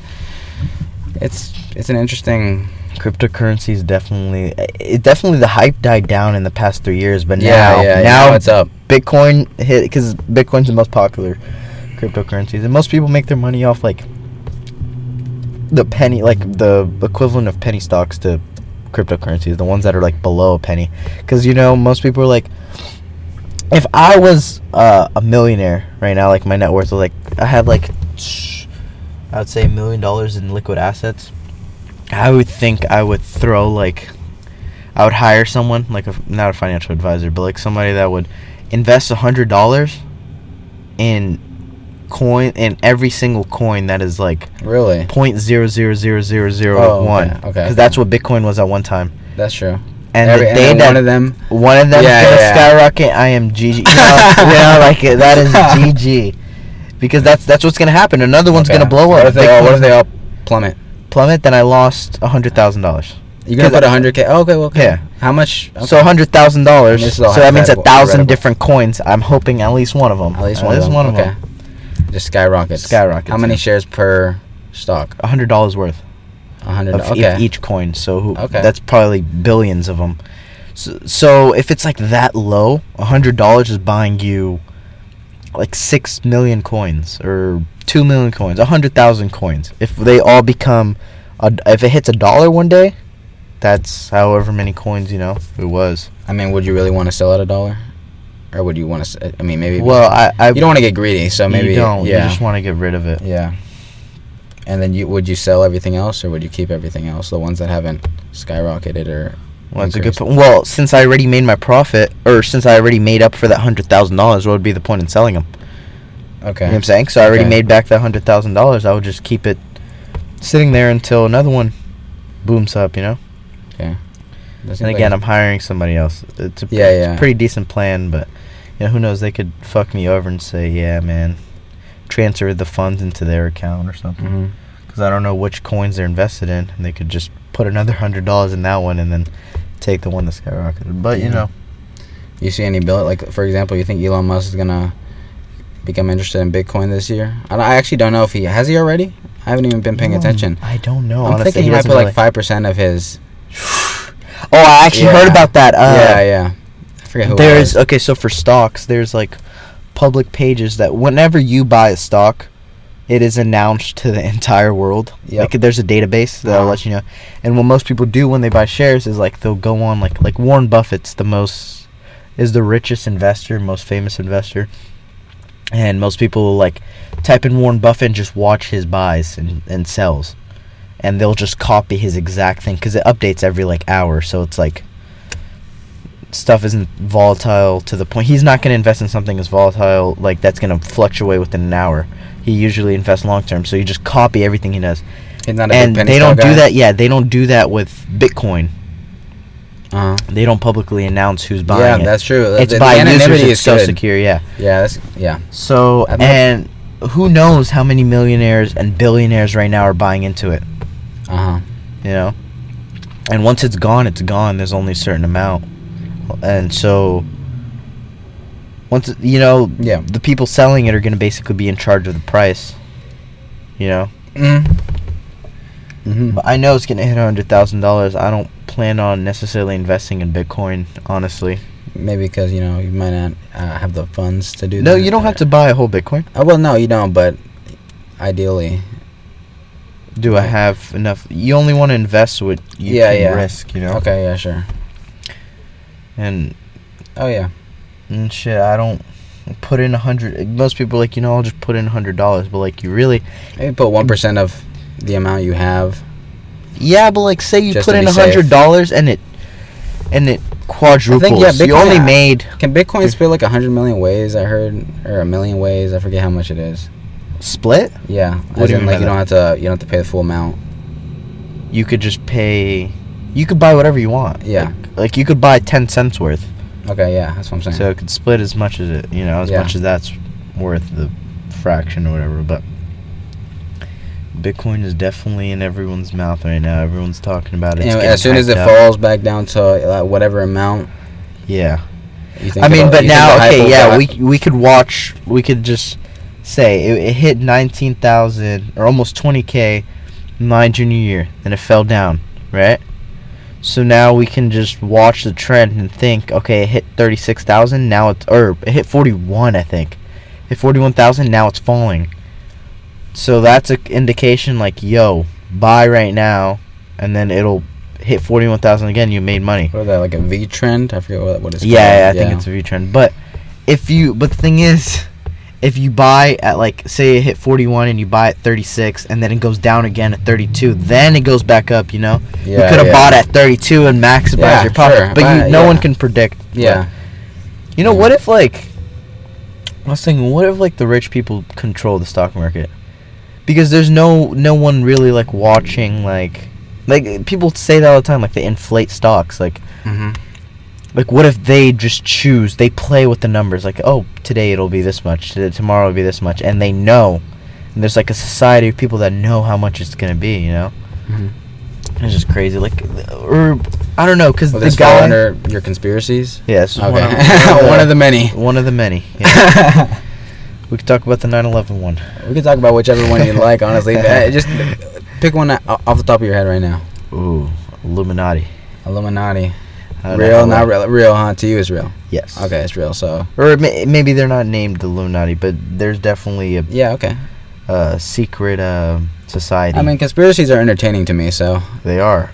it's it's an interesting. cryptocurrency is definitely it definitely the hype died down in the past three years, but Yeah, now yeah, yeah, now now it's up. Bitcoin hit because Bitcoin's the most popular cryptocurrencies, and most people make their money off like the penny, like the equivalent of penny stocks to cryptocurrencies, the ones that are like below a penny. Because you know, most people are like, if I was uh, a millionaire right now, like my net worth was like I had like, I would say a million dollars in liquid assets. I would think I would throw like, I would hire someone like a not a financial advisor, but like somebody that would invest a hundred dollars in coin in every single coin that is like Really, point zero zero zero zero zero oh, one. okay, Because okay. that's what Bitcoin was at one time. that's true. And Every, the and day then that one of them, one of them Yeah, yeah. skyrocket, I am GG. You know, you know, like that is GG. Because that's that's what's gonna happen. Another one's Okay. gonna blow What up. if they all, what if they all plummet? plummet? Then I lost a hundred thousand dollars. You gonna put hundred k? Oh, okay, well, okay. Yeah. How much? Okay. So a hundred thousand dollars. So that means a thousand different coins. I'm hoping at least one of them. at least one. of them. one of okay. them. Just skyrockets. Skyrockets, How many yeah. shares per stock? A hundred dollars worth. A hundred. of e- Okay. each coin. So who, Okay. that's probably billions of them. So, so if it's like that low, a hundred dollars is buying you like six million coins or two million coins, a hundred thousand coins. If they all become, a, if it hits a dollar one day, that's however many coins you know it was. I mean, would you really want to sell at a dollar, or would you want to? I mean, maybe. Well, I, I you don't want to get greedy, so maybe. you don't. Yeah. You just want to get rid of it. yeah. And then you would you sell everything else, or would you keep everything else? The ones that haven't skyrocketed or. Well, that's a good point. Well, since I already made my profit, or since I already made up for that hundred thousand dollars, what would be the point in selling them? Okay. You know what I'm saying? So I already Okay. made back that hundred thousand dollars. I would just keep it sitting there until another one booms up. You know. Okay. Seems And like- again, I'm hiring somebody else. It's a, Yeah, it's yeah. a pretty decent plan, but you know, who knows? They could fuck me over and say, "Yeah, man, transfer the funds into their account or something." Mm-hmm. Because I don't know which coins they're invested in, and they could just put another hundred dollars in that one and then take the one that skyrocketed. But you Yeah. know, You see any bill like for example, you think Elon Musk is gonna become interested in Bitcoin this year? I, I actually don't know if he has he already. I haven't even been paying attention. I don't know. I'm honestly, thinking he, he might put really- like five percent of his. Oh, I actually heard about that. Uh, yeah, yeah. I forget who. There's okay, so for stocks, there's like public pages that whenever you buy a stock, it is announced to the entire world. Yep. Like there's a database that'll Uh-huh. let you know. And what most people do when they buy shares is like they'll go on like like Warren Buffett's the most is the richest investor, most famous investor. And most people will like type in Warren Buffett and just watch his buys and, and sells. And they'll just copy his exact thing because it updates every like hour. So it's like stuff isn't volatile to the point he's not going to invest in something as volatile like that's going to fluctuate within an hour. He usually invests long term so you just copy everything he does. He's not a and they don't stock do that yeah they don't do that with bitcoin. Uh-huh. they don't publicly announce who's buying Yeah, it. that's true. it's the, by the users it's so good. secure yeah. Yeah, that's yeah. so and who knows how many millionaires and billionaires right now are buying into it. Uh huh. you know? And once it's gone it's gone. There's only a certain amount and so once you know Yeah. the people selling it are going to basically be in charge of the price you know Mm. Mm-hmm. but i know it's going to hit $100000 i don't plan on necessarily investing in bitcoin honestly Maybe because you know you might not uh, have the funds to do. That. No that, you don't have to buy a whole bitcoin Oh well, no, you don't. But ideally, do i have enough you only want to invest what you Yeah, can yeah. risk you know okay, yeah, sure. And Oh yeah. and shit i don't put in a hundred most people are like you know i'll just put in a hundred dollars but like you really Maybe put one percent of the amount you have. Yeah, but like, say you Just put in a hundred dollars and it and it quadruples. yeah, you Bitcoin- only made Can Bitcoin split like a hundred million ways? I heard, or a million ways. I forget how much it is. split. Yeah, What do you in mean like you don't have to you don't have to pay the full amount. You could just pay. You could buy whatever you want. Yeah. Like, like you could buy ten cents worth, Okay, yeah, that's what I'm saying. so it could split as much as it, you know, as Yeah. much as that's worth the fraction or whatever. But Bitcoin is definitely in everyone's mouth right now. Everyone's talking about it. You know, as soon as it up. falls back down to uh, whatever amount, yeah. you think. I mean, but now, okay, yeah, we we could watch. We could just say it, it hit nineteen thousand or almost twenty k my junior year, and it fell down, right? So now we can just watch the trend and think, okay, it hit thirty six thousand. Now it's or it hit forty one, I think. Hit forty one thousand. Now it's falling. So that's an indication, like, yo, buy right now, and then it'll hit forty one thousand again. You made money. What is that like a V trend? I forget what what it's Yeah, called. yeah, I think it's a V trend. But if you, but the thing is, if you buy at like, say it hit 41 and you buy at 36 and then it goes down again at 32, then it goes back up. You know, you could have yeah. bought at 32 and maximized Yeah, your profit. sure. But you, no yeah. one can predict. Yeah, But, you know, what if like, I was thinking, what if like the rich people control the stock market? Because there's no no one really like watching like. Like people say that all the time, like they inflate stocks. Like hmm like what if they just choose they play with the numbers like oh today it'll be this much today, tomorrow it'll be this much and they know and there's like a society of people that know how much it's gonna be you know hmm it's just crazy like or i don't know because the this guy under your conspiracies? yeah this is Okay, one, of, one of the many. one of the many yeah. we could talk about the 9-11 one We can talk about whichever one you like. Honestly, Uh, just pick one off the top of your head right now. ooh illuminati Illuminati. Real, not real. Real, huh? To you is real. yes Okay, it's real. So or may, maybe they're not named the illuminati but there's definitely a, yeah, okay. a secret uh, society I mean, conspiracies are entertaining to me. So they are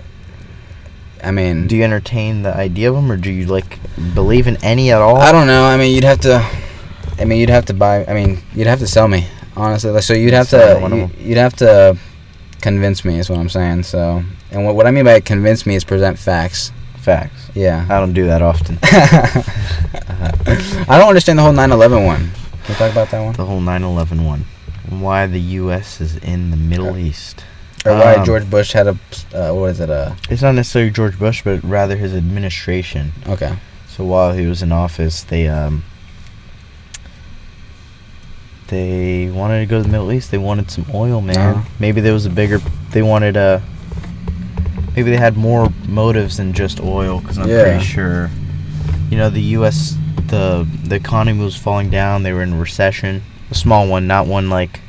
I mean, Do you entertain the idea of them, or do you like believe in any at all? I don't know. I mean, you'd have to. I mean, you'd have to buy. I mean, you'd have to sell me. Honestly, like, so you'd have Sell to. You, you'd have to convince me. Is what I'm saying. So, and what, what I mean by convince me is present facts. Facts. Yeah. I don't do that often. I don't understand the whole 9/11 one. Can we talk about that one? the whole 9/11 one. Why the U.S. is in the Middle East. Or why Um, George Bush had a uh, what is it? Uh, It's not necessarily George Bush, but rather his administration. okay. So while he was in office, they um they wanted to go to the Middle East. They wanted some oil, man. Uh-huh. Maybe there was a bigger. They wanted uh Maybe they had more motives than just oil, because I'm Yeah. pretty sure you know, the U.S. the the economy was falling down. They were in recession, a small one, not one like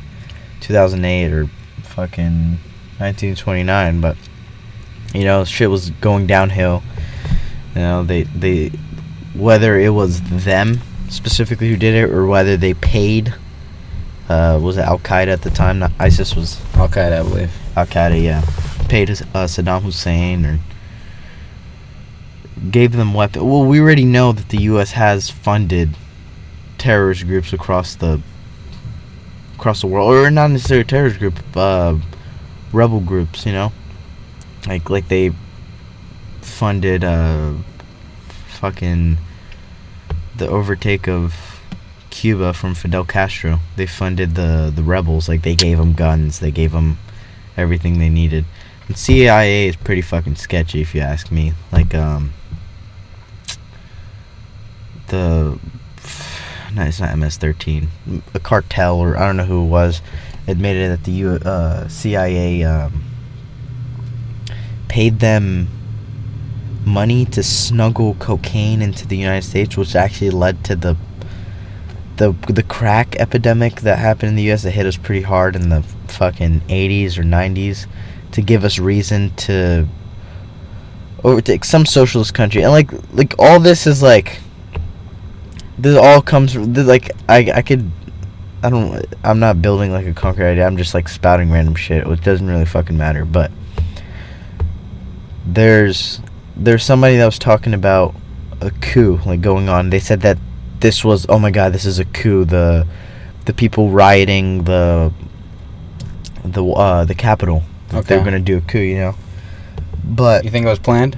2008 or fucking 1929, but you know, shit was going downhill. You know, they they whether it was them specifically who did it or whether they paid. Uh, was it Al Qaeda at the time? Not ISIS was Al Qaeda, I believe. Al Qaeda, yeah, paid uh, Saddam Hussein or gave them weapons. Well, we already know that the U.S. has funded terrorist groups across the across the world, or not necessarily terrorist group, uh, rebel groups. You know, like like they funded uh, fucking the overtake of Cuba from Fidel Castro. They funded the the rebels. Like they gave them guns. They gave them everything they needed. And CIA is pretty fucking sketchy, if you ask me. Like um, the no, it's not MS-13. A cartel, or I don't know who it was, admitted that the U, uh, CIA um, paid them money to snuggle cocaine into the United States, which actually led to the the the crack epidemic that happened in the U.S. that hit us pretty hard in the fucking 80s or 90s, to give us reason to overtake some socialist country, and like like all this is like this all comes like I I could. I don't. I'm not building like a concrete idea. I'm just like spouting random shit, which doesn't really fucking matter. But there's there's somebody that was talking about a coup like going on. They said that this was oh my god, this is a coup. The the people rioting the the uh the Capitol. Okay. They're gonna do a coup, you know. But you think it was planned?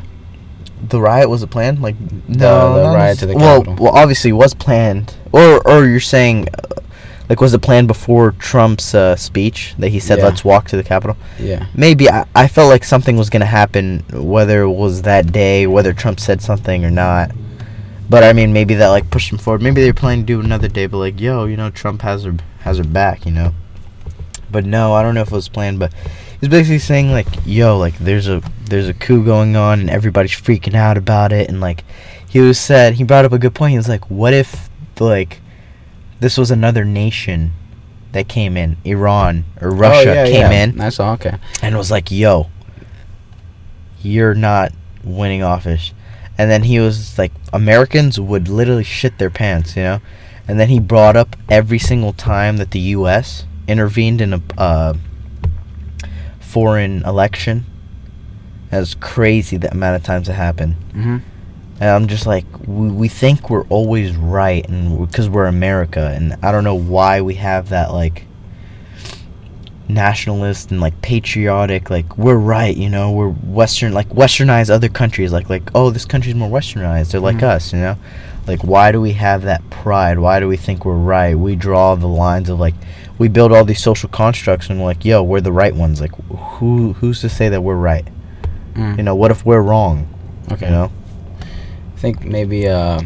The riot was a plan, like no, the, the riot to the Capitol. Well, well, obviously it was planned, or or you're saying uh, like, was it planned before Trump's uh, speech that he said, yeah. "Let's walk to the Capitol"? Yeah. Maybe I, I felt like something was gonna happen, whether it was that day, whether Trump said something or not. But I mean, maybe that like pushed him forward. Maybe they were planning to do another day, but like, yo, you know, Trump has her has her back, you know. But no, I don't know if it was planned, but he's basically saying like, yo, like there's a there's a coup going on and everybody's freaking out about it, and like he was said he brought up a good point. He was like, what if like this was another nation that came in, Iran or oh, Russia oh, yeah, came yeah. in. I saw. Okay. And was like, "Yo, you're not winning office." And then he was like, Americans would literally shit their pants, you know. And then he brought up every single time that the U.S. intervened in a uh, foreign election. That's crazy the amount of times it happened. Mm-hmm. And I'm just like, we, we think we're always right, and because we're America, and I don't know why we have that like nationalist and like patriotic, like we're right, you know, we're Western, like Westernized other countries, like like oh this country's more Westernized, they're like mm-hmm. us, you know, like why do we have that pride? Why do we think we're right? We draw the lines of like we build all these social constructs and we're like, yo, we're the right ones. Like who who's to say that we're right? Mm. You know, what if we're wrong? Okay. You know I think maybe uh,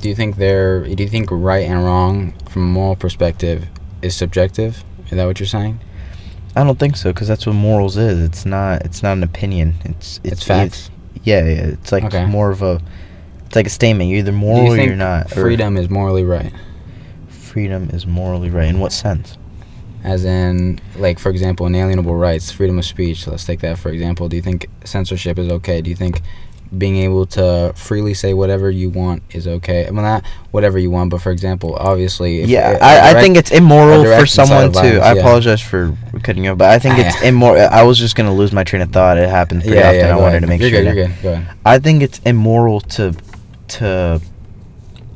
do you think there do you think right and wrong from a moral perspective is subjective? Is that what you're saying? I don't think so because that's what morals is. It's not. It's not an opinion. It's it's, it's facts. It's, yeah, yeah, it's like okay. more of a. It's like a statement. You're either moral you or you're not. Freedom is morally right. Freedom is morally right. In what sense? As in, like for example, inalienable rights, freedom of speech. Let's take that for example. Do you think censorship is okay? Do you think being able to freely say whatever you want is okay. I mean, not whatever you want, but for example, obviously, yeah, direct, I, I think it's immoral for someone to. Violence, I yeah. apologize for cutting you, but I think it's immoral. I was just gonna lose my train of thought. It happens pretty yeah, often. Yeah, I wanted ahead. to make you're sure. Good, you're good. Go ahead. I think it's immoral to to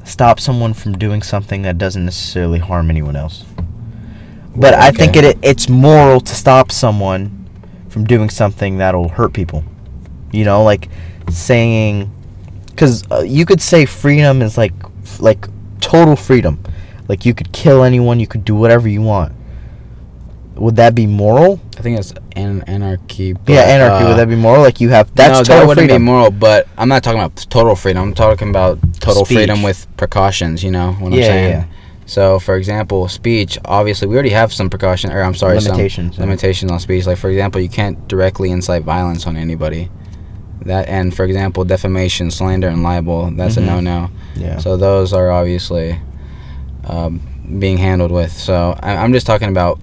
stop someone from doing something that doesn't necessarily harm anyone else. But okay. I think it it's moral to stop someone from doing something that'll hurt people. You know, like saying because uh, you could say freedom is like like total freedom like you could kill anyone you could do whatever you want would that be moral i think it's an- anarchy but, yeah anarchy uh, would that be moral like you have that's no, total that wouldn't freedom. be moral but i'm not talking about total freedom i'm talking about total speech. freedom with precautions you know what yeah, i'm saying yeah. So, for example, speech. Obviously, we already have some precaution, or I'm sorry, limitations. Some limitations on speech. Like, for example, you can't directly incite violence on anybody That and for example, defamation, slander, and libel. That's Mhm. a no-no. Yeah. So those are obviously um, being handled with. So I, I'm just talking about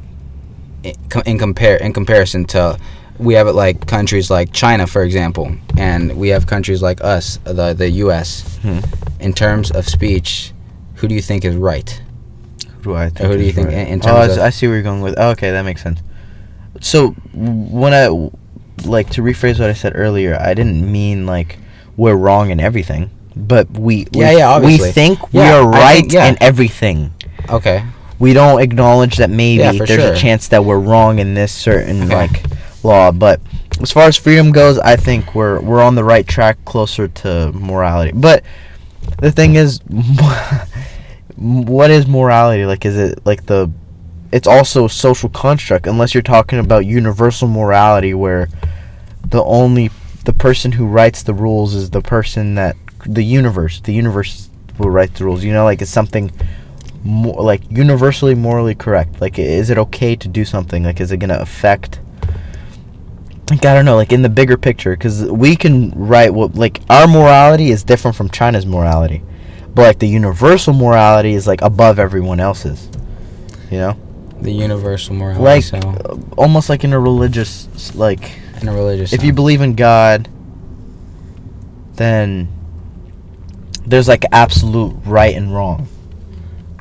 in compare in comparison to we have it like countries like China, for example, and we have countries like us, the the U.S. Hmm. In terms of speech, who do you think is right? Who do I think? who do you think right? in- in oh, I, terms of- I see where you're going with. Oh, okay, that makes sense. So when I like to rephrase what I said earlier, I didn't mean like we're wrong in everything, but we Yeah, we, yeah, obviously. we think we are right think- yeah. in everything. Okay. We don't acknowledge that maybe Yeah, there's sure. a chance that we're wrong in this certain Okay. like law, but as far as freedom goes, I think we're we're on the right track, closer to morality. But the thing is, what is morality? Like, is it like the? It's also a social construct, unless you're talking about universal morality, where the only the person who writes the rules is the person that the universe. The universe will write the rules. You know, like it's something more like universally morally correct. Like, is it okay to do something? Like, is it gonna affect? Like, I don't know. Like in the bigger picture, because we can write what like our morality is different from China's morality, but like the universal morality is like above everyone else's. You know, The universal morality. like so uh, almost like in a religious like in a religious. if you believe in God, then there's like absolute right and wrong.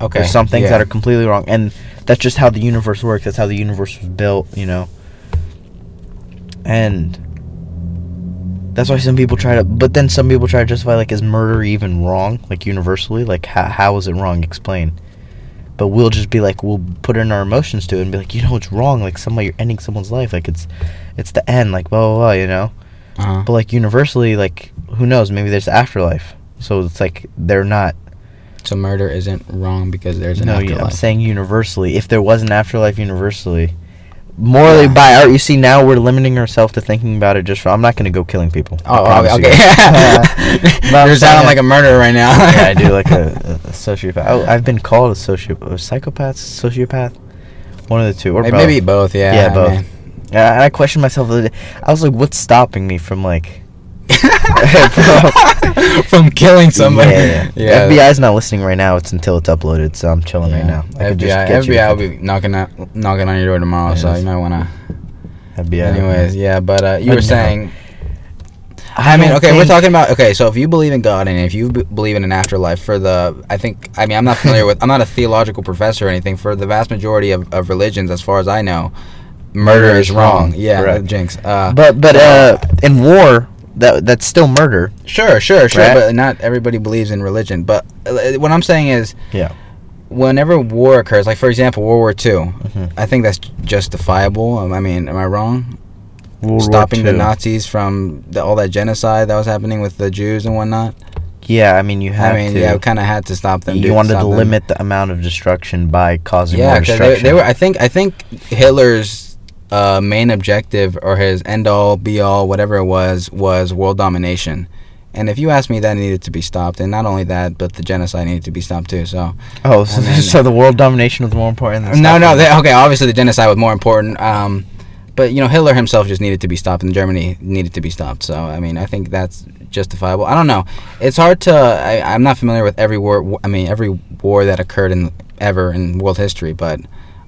Okay, There's some things yeah. that are completely wrong, and that's just how the universe works. That's how the universe was built, you know. And that's why some people try to, but then some people try to justify like, is murder even wrong? Like universally, like how how is it wrong? Explain. But we'll just be like, we'll put in our emotions to it and be like, you know, it's wrong. Like somebody, you're ending someone's life. Like it's, it's the end. Like blah blah blah. You know. Uh-huh. But like universally, like who knows? Maybe there's afterlife. So it's like they're not. So murder isn't wrong because there's an no, afterlife. I'm saying universally. If there was an afterlife universally, morally by art, you see now we're limiting ourselves to thinking about it just for. I'm not gonna go killing people. Oh, oh okay. you. I'm You're sounding like a murderer right now. yeah, I do like a, a sociopath. I, I've been called a sociopath, a psychopath, sociopath, one of the two, or Maybe, both. maybe both. Yeah. Yeah, both. Yeah, and I questioned myself the other day. I was like, what's stopping me from like From killing somebody. Yeah, yeah. FBI's not listening right now. It's until it's uploaded, so I'm chilling right now. I could just FBI, FBI will be knocking at, knocking on your door tomorrow, Yes. so you might wanna. FBI. Anyways, yeah, but uh, you But were no. saying. I I mean, okay, we're talking about okay. So if you believe in God and if you b- believe in an afterlife, for the I think I mean I'm not familiar with I'm not a theological professor or anything. For the vast majority of, of religions, as far as I know, murder, Murder is wrong. wrong, Yeah, correct. jinx. Uh, But but uh, in war, that that's still murder. Sure, sure, sure. Right? But not everybody believes in religion. But uh, what I'm saying is, Yeah. whenever war occurs, like for example, World War II, Mhm. I think that's justifiable. Um, I mean, am I wrong? World Stopping the Nazis from the, all that genocide that was happening with the Jews and whatnot. Yeah, I mean you have I mean, to. yeah, kind of had to stop them. you wanted to them. limit the amount of destruction by causing Yeah, more destruction. they, they were. I think. I think Hitler's uh, main objective or his end all, be all, whatever it was, was world domination. And if you ask me, that needed to be stopped. And not only that, but the genocide needed to be stopped too. So oh, so, then- so the world domination was more important than no, no. They, okay, obviously the genocide was more important. Um, but you know, Hitler himself just needed to be stopped, and Germany needed to be stopped. So I mean, I think that's justifiable. I don't know. It's hard to. I, I'm not familiar with every war. I mean, every war that occurred in ever in world history, but.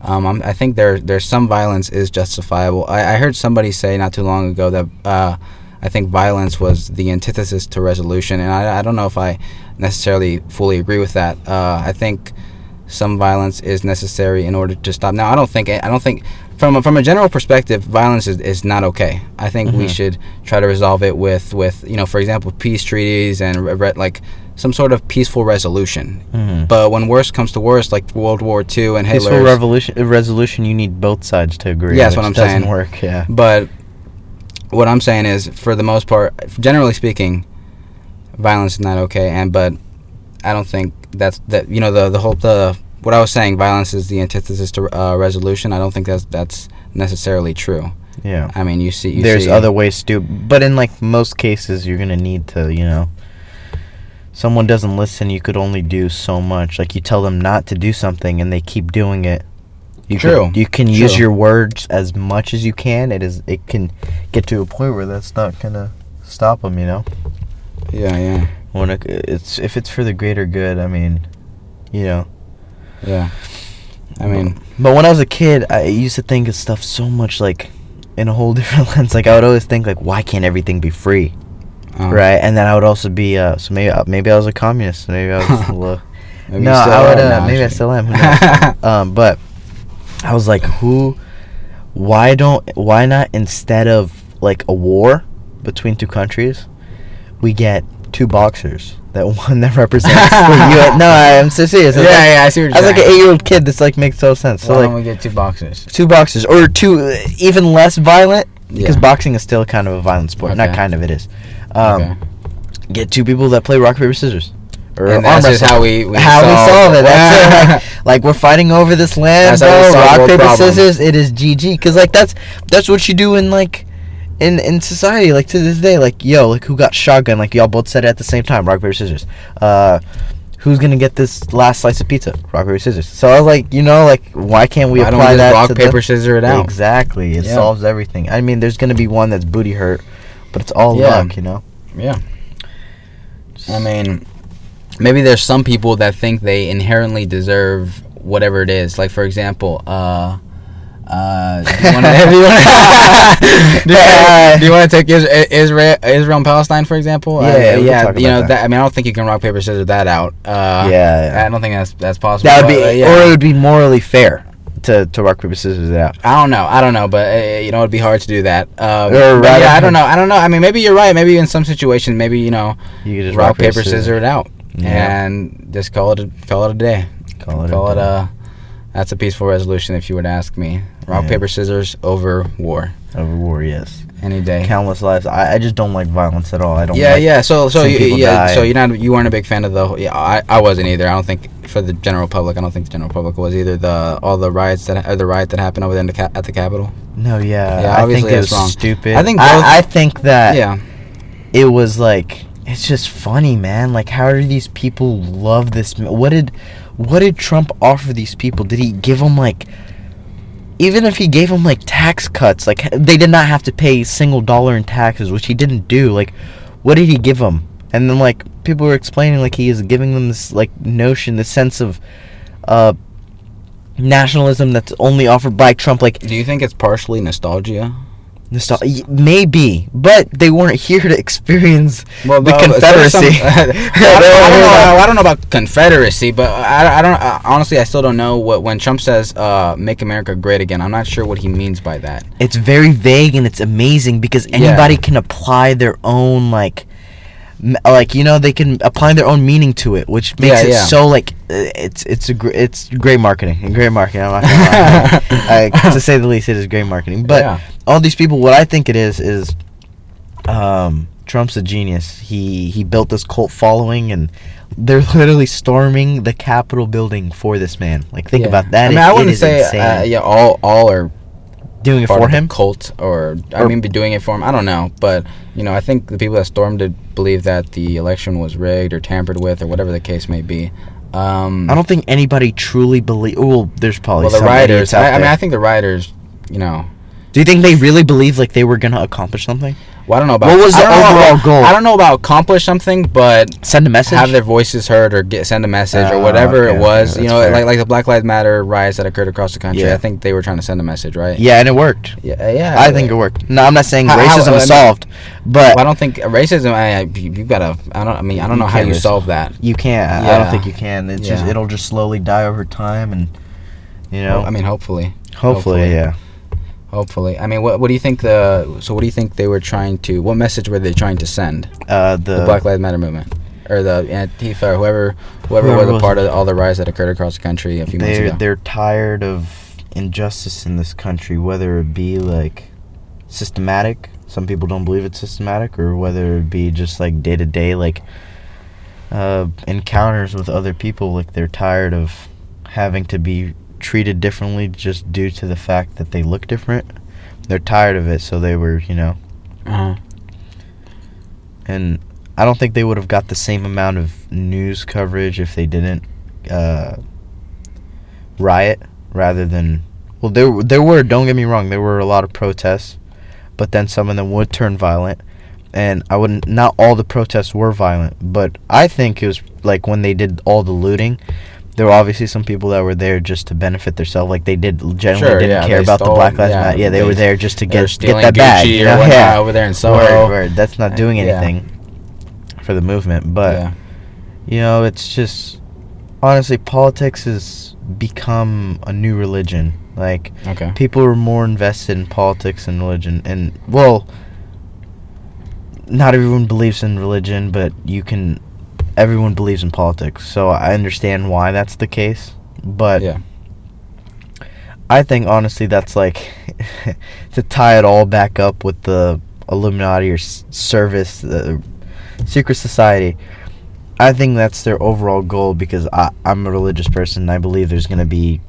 Um, I'm, I think there there's some violence is justifiable. I, I heard somebody say not too long ago that uh, I think violence was the antithesis to resolution, and I, I don't know if I necessarily fully agree with that. Uh, I think some violence is necessary in order to stop. Now, I don't think I don't think from a, from a general perspective, violence is, is not okay. I think we Mhm. should try to resolve it with with you know, for example, peace treaties and re- like some sort of peaceful resolution. Mhm. But when worst comes to worst, like World War II and Peaceful Hitler, revolution, uh, resolution. You need both sides to agree. Yeah, that's what I'm doesn't saying. Work. Yeah. But what I'm saying is, for the most part, generally speaking, violence is not okay. And but I don't think that's that. You know, the the whole the what I was saying, violence is the antithesis to uh, resolution. I don't think that's that's necessarily true. Yeah. I mean, you see, you There's see, other ways to, but in like most cases, you're gonna need to, you know. Someone doesn't listen. You could only do so much. Like you tell them not to do something, and they keep doing it. You True. Can, you can use your words as much as you can. It is. It can get to a point where that's not gonna stop them. You know, Yeah, yeah, when it, it's if it's for the greater good. I mean, you know. yeah. I mean, But when I was a kid, I used to think of stuff so much like in a whole different lens. Like I would always think like, why can't everything be free, uh, right? And then I would also be uh, so maybe uh, maybe I was a communist. Maybe I was a little, maybe no, I would uh, maybe I still am. Um, but I was like, who? Why don't? Why not instead of like a war between two countries, we get two boxers. That one that represents the U.S. No, I'm so serious. I yeah, like- yeah, I see what I you're was like an eight-year-old kid. This like makes so sense. So Why like don't we get two boxers? two boxers or two uh, even less violent because Yeah. boxing is still kind of a violent sport. Not kind of, it is. Um, okay. Get two people that play rock paper scissors. Or And that's just how we, we how we solve it. That's it. Like, like we're fighting over this land, That's bro. Rock paper problems. scissors. It is GG. Cause like that's that's what you do in like in in society. Like to this day, like yo, like who got shotgun? Like y'all both said it at the same time. Rock paper scissors. Uh, who's gonna get this last slice of pizza? Rock paper scissors. So I was like, you know, like why can't we Why apply we that rock to the- paper scissors it out? Exactly. It Yeah. solves everything. I mean, there's gonna be one that's booty hurt, but it's all Yeah. luck, you know. Yeah. I mean, maybe there's some people that think they inherently deserve whatever it is. Like for example, uh, uh, do you want to do you wanna- do you want to take Israel, Israel and Palestine for example? Yeah, Uh, yeah, You know, about that. I mean, I don't think you can rock paper scissors that out. Uh, Yeah, yeah. I don't think that's that's possible. That would be, uh, yeah. or it would be morally fair to to rock paper scissors it out. I don't know. I don't know, but uh, you know, it'd be hard to do that. Um, rather- yeah, I don't know. I don't know. I mean, maybe you're right. Maybe in some situations, maybe you know, You could just rock, paper, scissors it out, Yeah. and just call it a, call it a day. Call it. call a it day. a. That's a peaceful resolution, if you to ask me. Rock Yeah. paper scissors over war over war. Yes, any day. countless lives. I, I just don't like violence at all. I don't. Yeah, like, yeah. So, so you, yeah. die. So you're not you weren't a big fan of the. Yeah, I, I wasn't either. I don't think for the general public. I don't think the general public was either. The all the riots that or the riot that happened over there in the ca- at the Capitol. No, yeah. Yeah, I think it was wrong. stupid. I think both- I, I think that yeah. it was like it's just funny, man. Like, how do these people love this? What did, what did Trump offer these people? Did he give them like, even if he gave them like tax cuts, like they did not have to pay a single dollar in taxes, which he didn't do. Like, what did he give them? And then like people were explaining like he is giving them this like notion, this sense of, uh, nationalism that's only offered by Trump. Like Do you think it's partially nostalgia? Nostal- maybe, but they weren't here to experience Well, the but some- Confederacy. I, don't, I, don't know, I don't know about Confederacy, but I, I don't. I, honestly, I still don't know what when Trump says uh, "Make America Great Again." I'm not sure what he means by that. it's very vague and it's amazing because Yeah. anybody can apply their own like like you know they can apply their own meaning to it which makes Yeah, it yeah. so like it's it's a gr- it's great marketing and great marketing I'm not gonna lie. I, to say the least it is great marketing but Yeah. all these people what I think it is is um Trump's a genius he he built this cult following and they're literally storming the Capitol building for this man like think about that I mean, It- I wouldn't say uh, yeah, all all are doing it for him cult, or I mean, be doing it for him. I don't know, but you know, I think the people that stormed it believe that the election was rigged or tampered with, or whatever the case may be. Um, I don't think anybody truly believe. Well, there's probably well, the some rioters. I, I mean. I think the rioters. You know, Do you think they really believe like they were gonna accomplish something? well, I don't know about What was I the overall about- goal? I don't know about accomplish something, but Send a message. have their voices heard or get send a message or Oh, whatever okay, it was. okay, you know, fair. like like the Black Lives Matter riots that occurred across the country. Yeah. I think they were trying to send a message, right? yeah, and it worked. Yeah, yeah. I think it worked. No, I'm not saying How- racism I is solved, but Well, I don't think racism. I, I you, gotta. I don't. I mean, I don't know how you solve that. you can't. I- I don't think you can. It's just it'll just slowly die over time, and you know, I mean, hopefully. hopefully, hopefully. yeah. Hopefully. I mean, what what do you think the so what do you think they were trying to what message were they trying to send? Uh, the, The Black Lives Matter movement or the Antifa or whoever whoever, Whoever was a part of all the riots that occurred across the country a few months ago. they're tired of injustice in this country, whether it be like systematic. Some people don't believe it's systematic, or whether it be just like day to day like uh, encounters with other people. Like they're tired of having to be treated differently just due to the fact that they look different. They're tired of it, so they were, you know, uh-huh. and I don't think they would have got the same amount of news coverage if they didn't uh, riot rather than well there there were don't get me wrong there were a lot of protests but then some of them would turn violent and I wouldn't. Not all the protests were violent, but I think it was like when they did all the looting. There were obviously some people that were there just to benefit themselves. Like they did generally Sure, didn't yeah, care about the Black Lives yeah, Matter. Yeah, they, they- were there just to get get that bag. Gucci you know? yeah, over there in Soho. word. That's not doing Yeah. anything for the movement, but yeah. you know, it's just honestly politics has become a new religion. Like Okay. people are more invested in politics and religion, and well, not everyone believes in religion, but you can. Everyone believes in politics, so I understand why that's the case. But Yeah. I think honestly, that's like to tie it all back up with the Illuminati or s- service, the secret society. I think that's their overall goal because I, I'm a religious person. And I believe there's gonna be,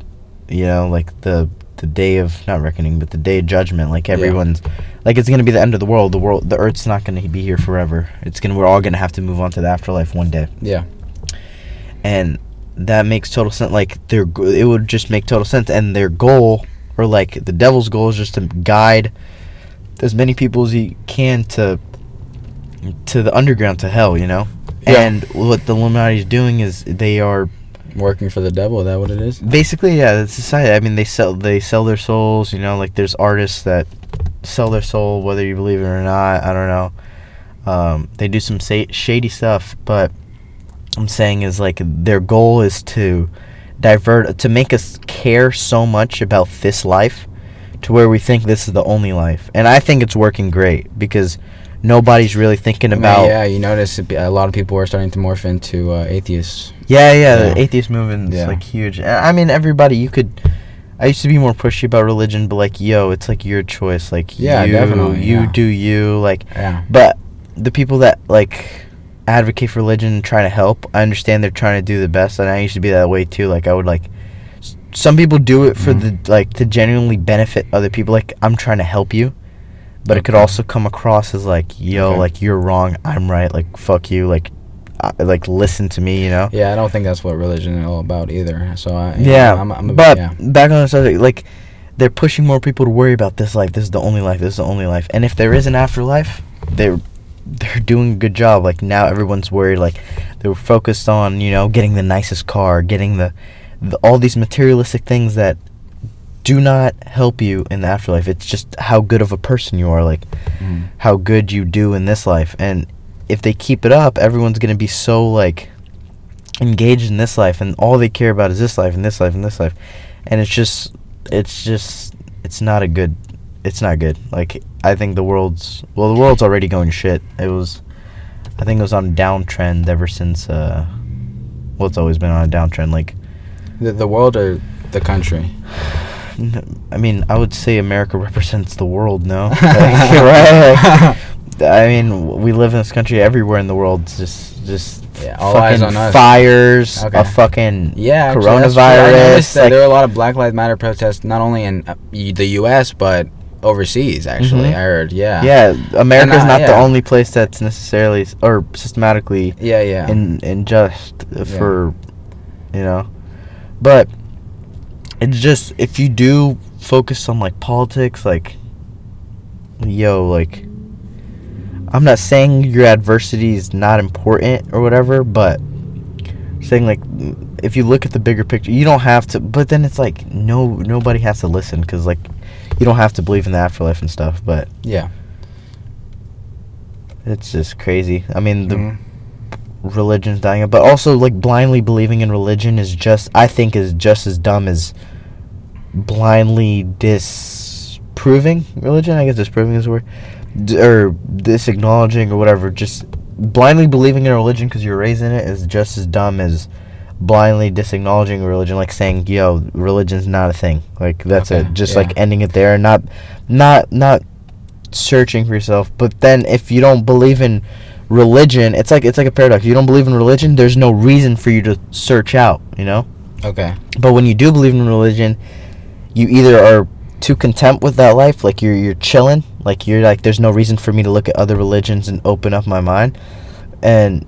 you know, like the the day of not reckoning, but the day of judgment. Like Yeah. everyone's, like it's gonna be the end of the world. The world, the Earth's not gonna be here forever. It's gonna. We're all gonna have to move on to the afterlife one day Yeah. and that makes total sense. Like their, it would just make total sense. And their goal, or like the devil's goal, is just to guide as many people as he can to to the underground, to hell. You know. Yeah. And what the Illuminati is doing is they are Working for the devil. Is that what it is? basically yeah, it's society. I mean, they sell they sell their souls. You know, like there's artists that sell their soul, whether you believe it or not. I don't know. Um, they do some sa- shady stuff, but I'm saying is like their goal is to divert to make us care so much about this life to where we think this is the only life. And I think it's working great because nobody's really thinking about yeah, you notice a lot of people are starting to morph into uh, atheists. Yeah, yeah, Yeah. the atheist movement's Yeah. like huge. I mean, everybody. You could. I used to be more pushy about religion, but like, yo, it's like your choice. Like, Yeah, you, definitely, you yeah. do you. Like, Yeah. but the people that like advocate for religion and try to help, I understand they're trying to do the best, and I used to be that way too. Like, I would like. Some people do it for Mhm. the like to genuinely benefit other people. Like, I'm trying to help you, but it could also come across as like, yo, Okay. like you're wrong, I'm right. Like, fuck you. Like, I, like listen to me. You know. Yeah, I don't think that's what religion is all about either. So I, Yeah, know, I'm, I'm a, but yeah. back on the subject, like they're pushing more people to worry about this life. This is the only life. This is the only life. And if there is an afterlife, they're they're doing a good job. Like now, everyone's worried. Like they're focused on you know getting the nicest car, getting the, the all these materialistic things that do not help you in the afterlife. It's just how good of a person you are. Like Mm. how good you do in this life. And if they keep it up, everyone's gonna be so like engaged in this life, and all they care about is this life and this life and this life, and it's just, it's just, it's not a good, it's not good. Like I think the world's, well, the world's already going shit. It was, I think it was on a downtrend ever since. uh Well, it's always been on a downtrend. Like, The, the world or the country? I mean, I would say America represents the world. No, Like, right? Like, I mean, we live in this country. Everywhere in the world, it's just just Yeah, all fucking eyes on us. fires, Okay. a fucking Yeah, actually. Coronavirus. like- there were a lot of Black Lives Matter protests, not only in uh, the U.S. but overseas. Actually, Mhm. I heard. Yeah. yeah, America's not the only place that's necessarily or systematically Yeah. Yeah. in unjust uh, for, you know, but it's just if you do focus on like politics, like, yo, like. I'm not saying your adversity is not important or whatever, but saying like if you look at the bigger picture, you don't have to. But then it's like no, nobody has to listen because like you don't have to believe in the afterlife and stuff. But yeah. it's just crazy. I mean, the Mhm. Religion's dying, out, but also like blindly believing in religion is just I think is just as dumb as blindly disproving religion. I guess disproving is the word, D- or disacknowledging or whatever. Just blindly believing in a religion because you're raised in it is just as dumb as blindly disacknowledging religion, like saying, "Yo, religion's not a thing." Like that's Okay, it. Just yeah. like ending it there, and not, not, not searching for yourself. But then if you don't believe in religion, it's like it's like a paradox. You don't believe in religion, there's no reason for you to search out, you know? Okay. But when you do believe in religion, you either are too content with that life, like you're you're chilling, like you're like there's no reason for me to look at other religions and open up my mind. And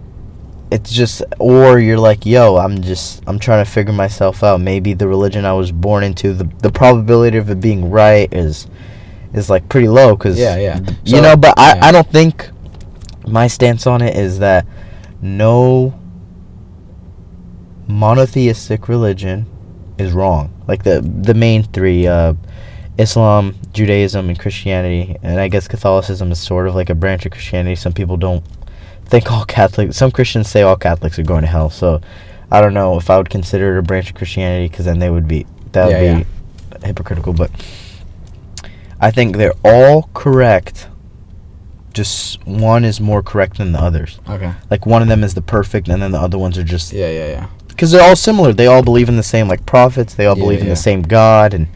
it's just or you're like, yo, I'm just I'm trying to figure myself out. Maybe the religion I was born into, the the probability of it being right is is like pretty low cuz Yeah, yeah. you know, but I. I don't think my stance on it is that no monotheistic religion is wrong. Like the the main three, uh, Islam, Judaism, and Christianity, and I guess Catholicism is sort of like a branch of Christianity. Some people don't think all Catholics. Some Christians say all Catholics are going to hell. So I don't know if I would consider it a branch of Christianity because then they would be that would Yeah, be hypocritical. But I think they're all correct. Just one is more correct than the others. Okay. Like one of them is the perfect, and then the other ones are just Yeah, yeah, yeah. because they're all similar. They all believe in the same like prophets. They all Yeah, believe in the same God and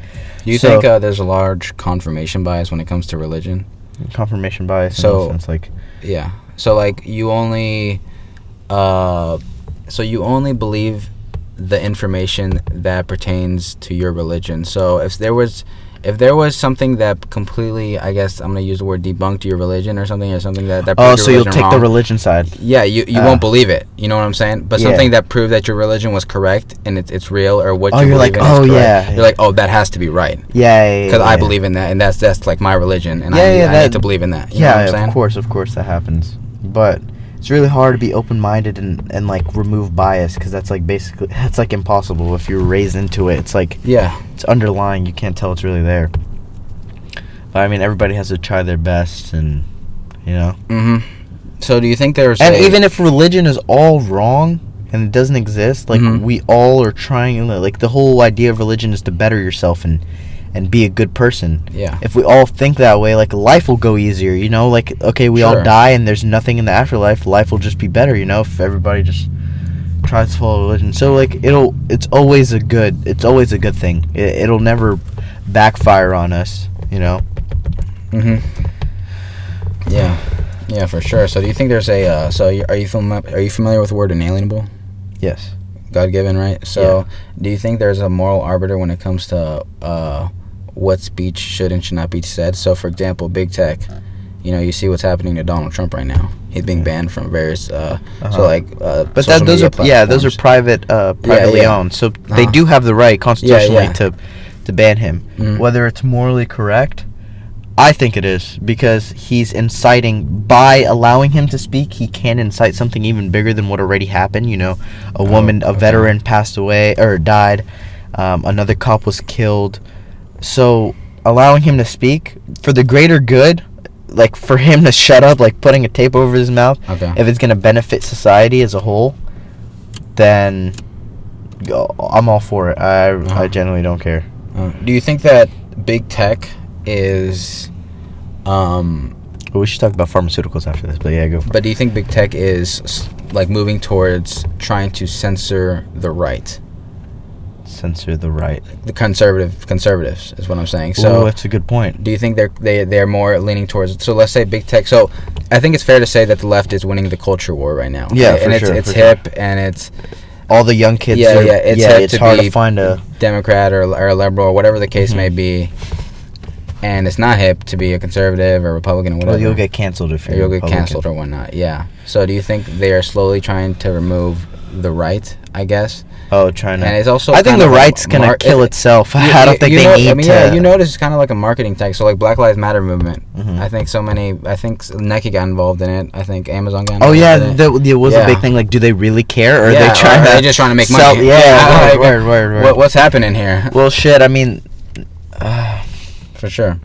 Do you So- think uh, there's a large confirmation bias when it comes to religion? confirmation bias. So- sense, like Yeah. So like you only, uh, so you only believe the information that pertains to your religion. So if there was, if there was something that completely, I guess I'm gonna use the word debunked your religion or something or something that that oh, proved your so you'll take the religion side. Yeah, you, you Ah. won't believe it. You know what I'm saying? But Yeah. something that proved that your religion was correct and it's it's real or what Oh, you you're believe like, oh, yeah. You're like, oh, that has to be right Yeah, yeah, because yeah, I believe in that and that's that's like my religion and Yeah, I, yeah, I that- need to believe in that. You know yeah, what I'm saying? of course, of course that happens. But it's really hard to be open-minded and, and like remove bias because that's like basically that's like impossible if you're raised into it. It's like Yeah. it's underlying. You can't tell it's really there. But I mean, everybody has to try their best, and you know. hmm So do you think there's And a- even if religion is all wrong and it doesn't exist, like Mhm. we all are trying. Like the whole idea of religion is to better yourself and and be a good person. yeah If we all think that way, like life will go easier. You know, like okay, we all die and there's nothing in the afterlife. Life will just be better. You know, if everybody just tries to follow religion. So like it'll it's always a good it's always a good thing. It, it'll never backfire on us. You know. hmm yeah yeah for sure. So do you think there's a uh, so are you fami- are you familiar with the word inalienable? Yes. God given, right? So do you think there's a moral arbiter when it comes to uh, what speech should and should not be said? So for example, big tech. You know, you see what's happening to Donald Trump right now. He's being banned from various. Uh, Uh-huh. So like, uh, But that those are media yeah those are private uh privately yeah. owned. So they Uh-huh. do have the right constitutionally yeah. to to ban him. Mhm. Whether it's morally correct, I think it is because he's inciting by allowing him to speak. He can incite something even bigger than what already happened. You know, a Oh, woman, a veteran, passed away or died. Um, another cop was killed. So allowing him to speak for the greater good, like for him to shut up, like putting a tape over his mouth, Okay. if it's gonna benefit society as a whole, then I'm all for it. I Uh-huh. I genuinely don't care. Uh, do you think that big tech is, um, But we should talk about pharmaceuticals after this. But yeah, go but do you think big tech is like moving towards trying to censor the right, Censor the right. the conservative conservatives is what I'm saying. So So that's a good point. do you think they're they they're more leaning towards? So let's say big tech. So I think it's fair to say that the left is winning the culture war right now. Yeah, and for it's sure, it's for sure. hip and it's All the young kids. Yeah, are, yeah, it's yeah. It's to hard be- to find a. Democrat or, or a liberal or whatever the case Mhm. may be, and it's not hip to be a conservative or Republican or whatever. Well, you'll get canceled if or you're. you'll get Republican. canceled or whatnot. Yeah. So do you think they are slowly trying to remove the right? I guess. Oh, to. And it's also. I think the right's gonna kill it- itself. you- I don't think they know- need I mean, to. yeah, you notice it's kind of like a marketing tech. So like Black Lives Matter movement. Mhm. I think so many. I think Nike got involved in it. I think Amazon got. Oh yeah, in it. that there was a big thing. Like, do they really care, or yeah, are they trying or to? are they just trying to make sell- money? Yeah, like, word, word, word, word. What, what's happening here? Well, shit. I mean, uh, For sure.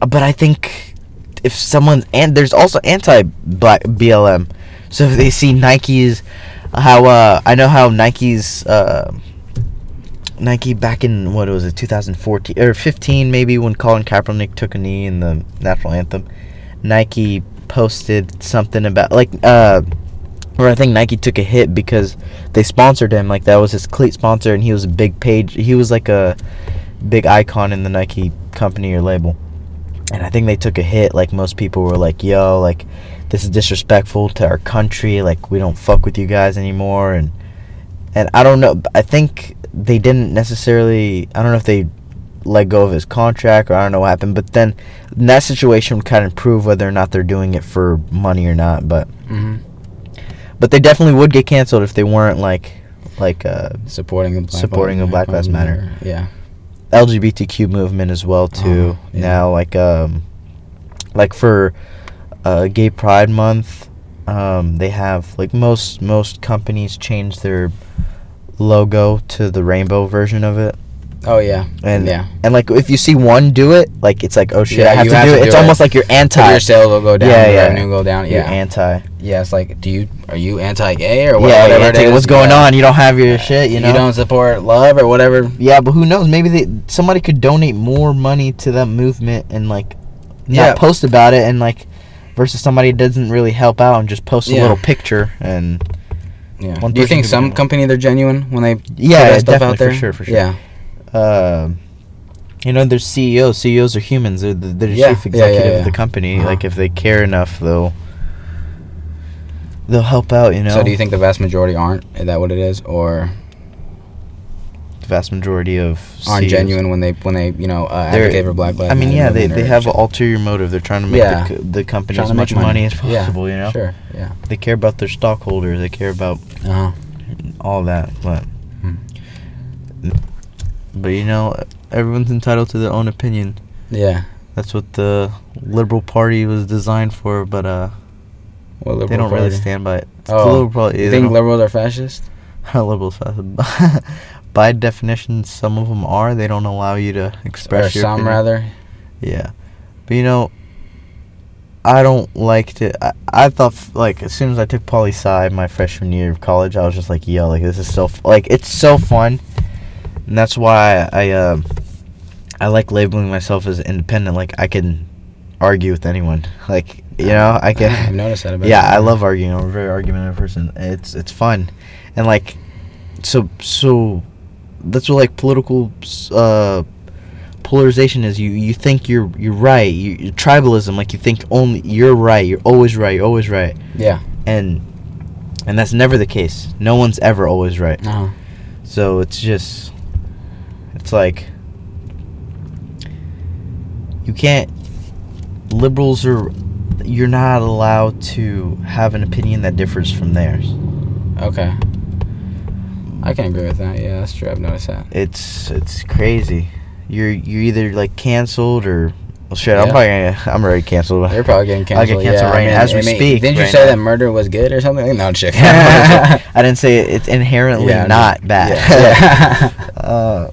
but I think if someone and there's also anti-black BLM, so if they see Nike's, how uh, I know how Nike's uh, Nike back in what was it 2014 or 15 maybe when Colin Kaepernick took a knee in the national anthem, Nike posted something about like uh. Or I think Nike took a hit because they sponsored him. Like that was his cleat sponsor, and he was a big page. He was like a big icon in the Nike company or label. And I think they took a hit. Like most people were like, "Yo, like this is disrespectful to our country. Like we don't fuck with you guys anymore." And and I don't know. I think they didn't necessarily. I don't know if they let go of his contract or I don't know what happened. But then in that situation would kind of prove whether or not they're doing it for money or not. But hmm but they definitely would get canceled if they weren't like like uh, Supporting the Black Supporting the Black Lives Matter. Yeah. LGBTQ movement as well too. Oh, yeah. Now like um like for uh, Gay Pride Month. Um, they have like most most companies change their logo to the rainbow version of it. Oh yeah. And yeah. and like if you see one do it, like it's like oh shit, Yeah, I have to have do to it. do It's it. almost like you're anti. Your sales will go down. Yeah, yeah. revenue will go down. You're Yeah. anti. yeah. It's like, do you are you anti-gay or what- yeah, whatever it's is? what's going Yeah. on? You don't have your shit, you know. You don't support love or whatever. Yeah, but who knows? Maybe they somebody could donate more money to that movement and like not Yeah. post about it and like versus somebody doesn't really help out and just post a little picture and Yeah. Do you think some company they're genuine when they put yeah, stuff definitely out there? for sure, for sure. Yeah. Um, you know, there's CEOs. CEOs are humans. They're the, they're the Yeah, chief yeah, yeah, executive yeah. of the company. Uh-huh. Like if they care enough, they'll they'll help out. You know. So do you think the vast majority aren't? Is that what it is, or vast majority of aren't genuine when they when they you know uh, advocate for Black Lives I mean, yeah, they, they have an ulterior motive. They're trying to make Yeah. the, co- the company as much make money, as Yeah. possible. You know, Sure. Yeah. they care about their stockholders. They care about Uh huh. all that. But Hmm. but you know, everyone's entitled to their own opinion. Yeah. That's what the liberal party was designed for. But uh, Well, they don't really stand by it. Oh, liberal party. you think liberals are fascist? liberals by definition some of them are they don't allow you to express or your some opinion. rather? yeah but you know i don't like to i, I thought f- like as soon as i took poli sci my freshman year of college i was just like yo like this is so f- like it's so fun and that's why i um i like labeling myself as independent like i can argue with anyone like you know i can I've noticed that about yeah, you. I love arguing. I'm a very argumentative person. It's it's fun, and like, so so, that's what like political uh, polarization is. You you think you're you're right. You, you- tribalism, like you think only you're right. You're always right. You're always right. Yeah. And and that's never the case. No one's ever always right. Uh huh. So it's just, it's like, you can't. Liberals are, you're not allowed to have an opinion that differs from theirs. Okay. I can agree with that. Yeah, that's true. I've noticed that. It's it's crazy. You're you're either like canceled or well shit. I'm probably gonna, I'm already canceled. You're probably getting canceled. I'll get canceled. yeah, right I mean, as we I mean, speak Didn't you right say now. that murder was good or something? No, chick. I didn't say it, it's inherently Yeah, I not bad. Yeah. uh,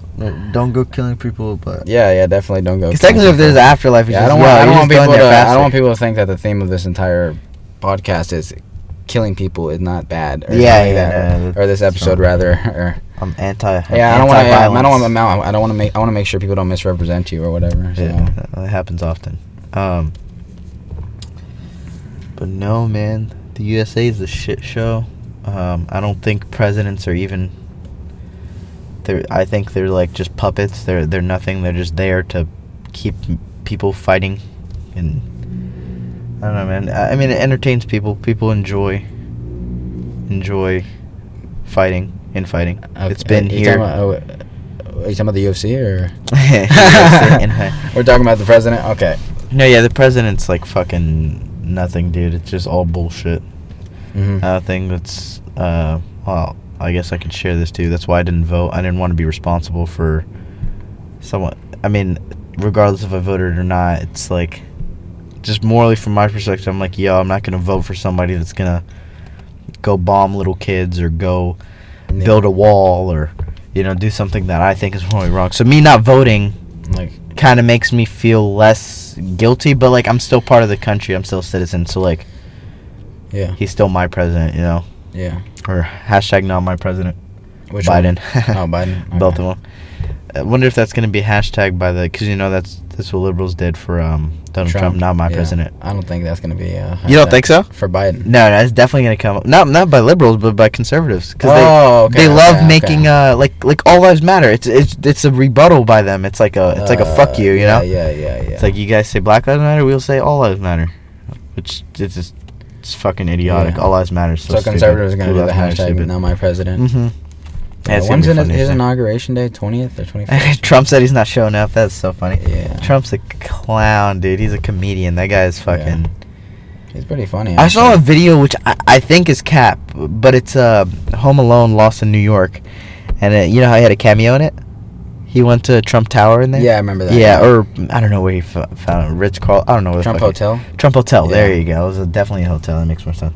don't go killing people, but yeah, yeah, definitely don't go. because technically, if there's an afterlife, yeah, I don't want. I don't want people to. I don't want people to think that the theme of this entire podcast is killing people is not bad. Or Yeah, yeah, that, yeah, or- or this episode rather. Or I'm anti. I'm yeah, I don't want to. I don't want to. I don't want to make. I want to make sure people don't misrepresent you or whatever. So. Yeah, that happens often. Um, but no, man, the USA is a shit show. Um, I don't think presidents are even. They're. I think they're like just puppets. They're they're nothing. They're just there to keep people fighting, and I don't know, man. I, mean, it entertains people. People enjoy. Enjoy fighting, infighting. It's Okay, It's been here. About, oh, are you talking about the UFC or? UFC, We're talking about the president. Okay. No, yeah, the president's like fucking nothing, dude. It's just all bullshit. Mm-hmm. Another thing that's, uh, well, I guess I could share this too. That's why I didn't vote. I didn't want to be responsible for someone. I mean, regardless if I voted or not, it's like, just morally from my perspective, I'm like, yo, I'm not gonna vote for somebody that's gonna go bomb little kids or go build a wall or, you know, do something that I think is morally wrong. So me not voting like kind of makes me feel less guilty, but like I'm still part of the country. I'm still a citizen, so like yeah, he's still my president, you know. yeah. Or hashtag not my president. Which Biden. One? oh, Biden. Both of them. I wonder if that's gonna be hashtag by the because you know that's that's what liberals did for um Donald Trump, not my yeah. president. I don't think that's gonna be. A You don't think so? For Biden. No, no, it's definitely gonna come up. Not not by liberals, but by conservatives because Oh, okay, they they love okay, making okay. uh like like all lives matter. It's it's it's a rebuttal by them. It's like a it's like a fuck Uh, you, you yeah, know. Yeah, yeah, yeah. It's like you guys say Black Lives Matter, we'll say All Lives Matter, which it's just it's fucking idiotic. Yeah. All Lives Matter. is so, So, stupid. conservatives are gonna do the Lives Matter is hashtag stupid. not my president. Mm-hmm. Yeah, when's in his, his inauguration day? Twentieth or twenty fifth? Trump said he's not showing up. That's so funny. Yeah. Trump's a clown, dude. He's a comedian. That guy is fucking. He's pretty funny. I saw a video which I, I think is Cap, but it's uh, Home Alone Lost in New York, and uh, you know how he had a cameo in it. He went to Trump Tower in there. Yeah, I remember that. Yeah, or I don't know where he fo- found it. Ritz Carl. I don't know. Where the Trump Hotel. Trump Hotel. There you go. It was a, definitely a hotel. That makes more sense.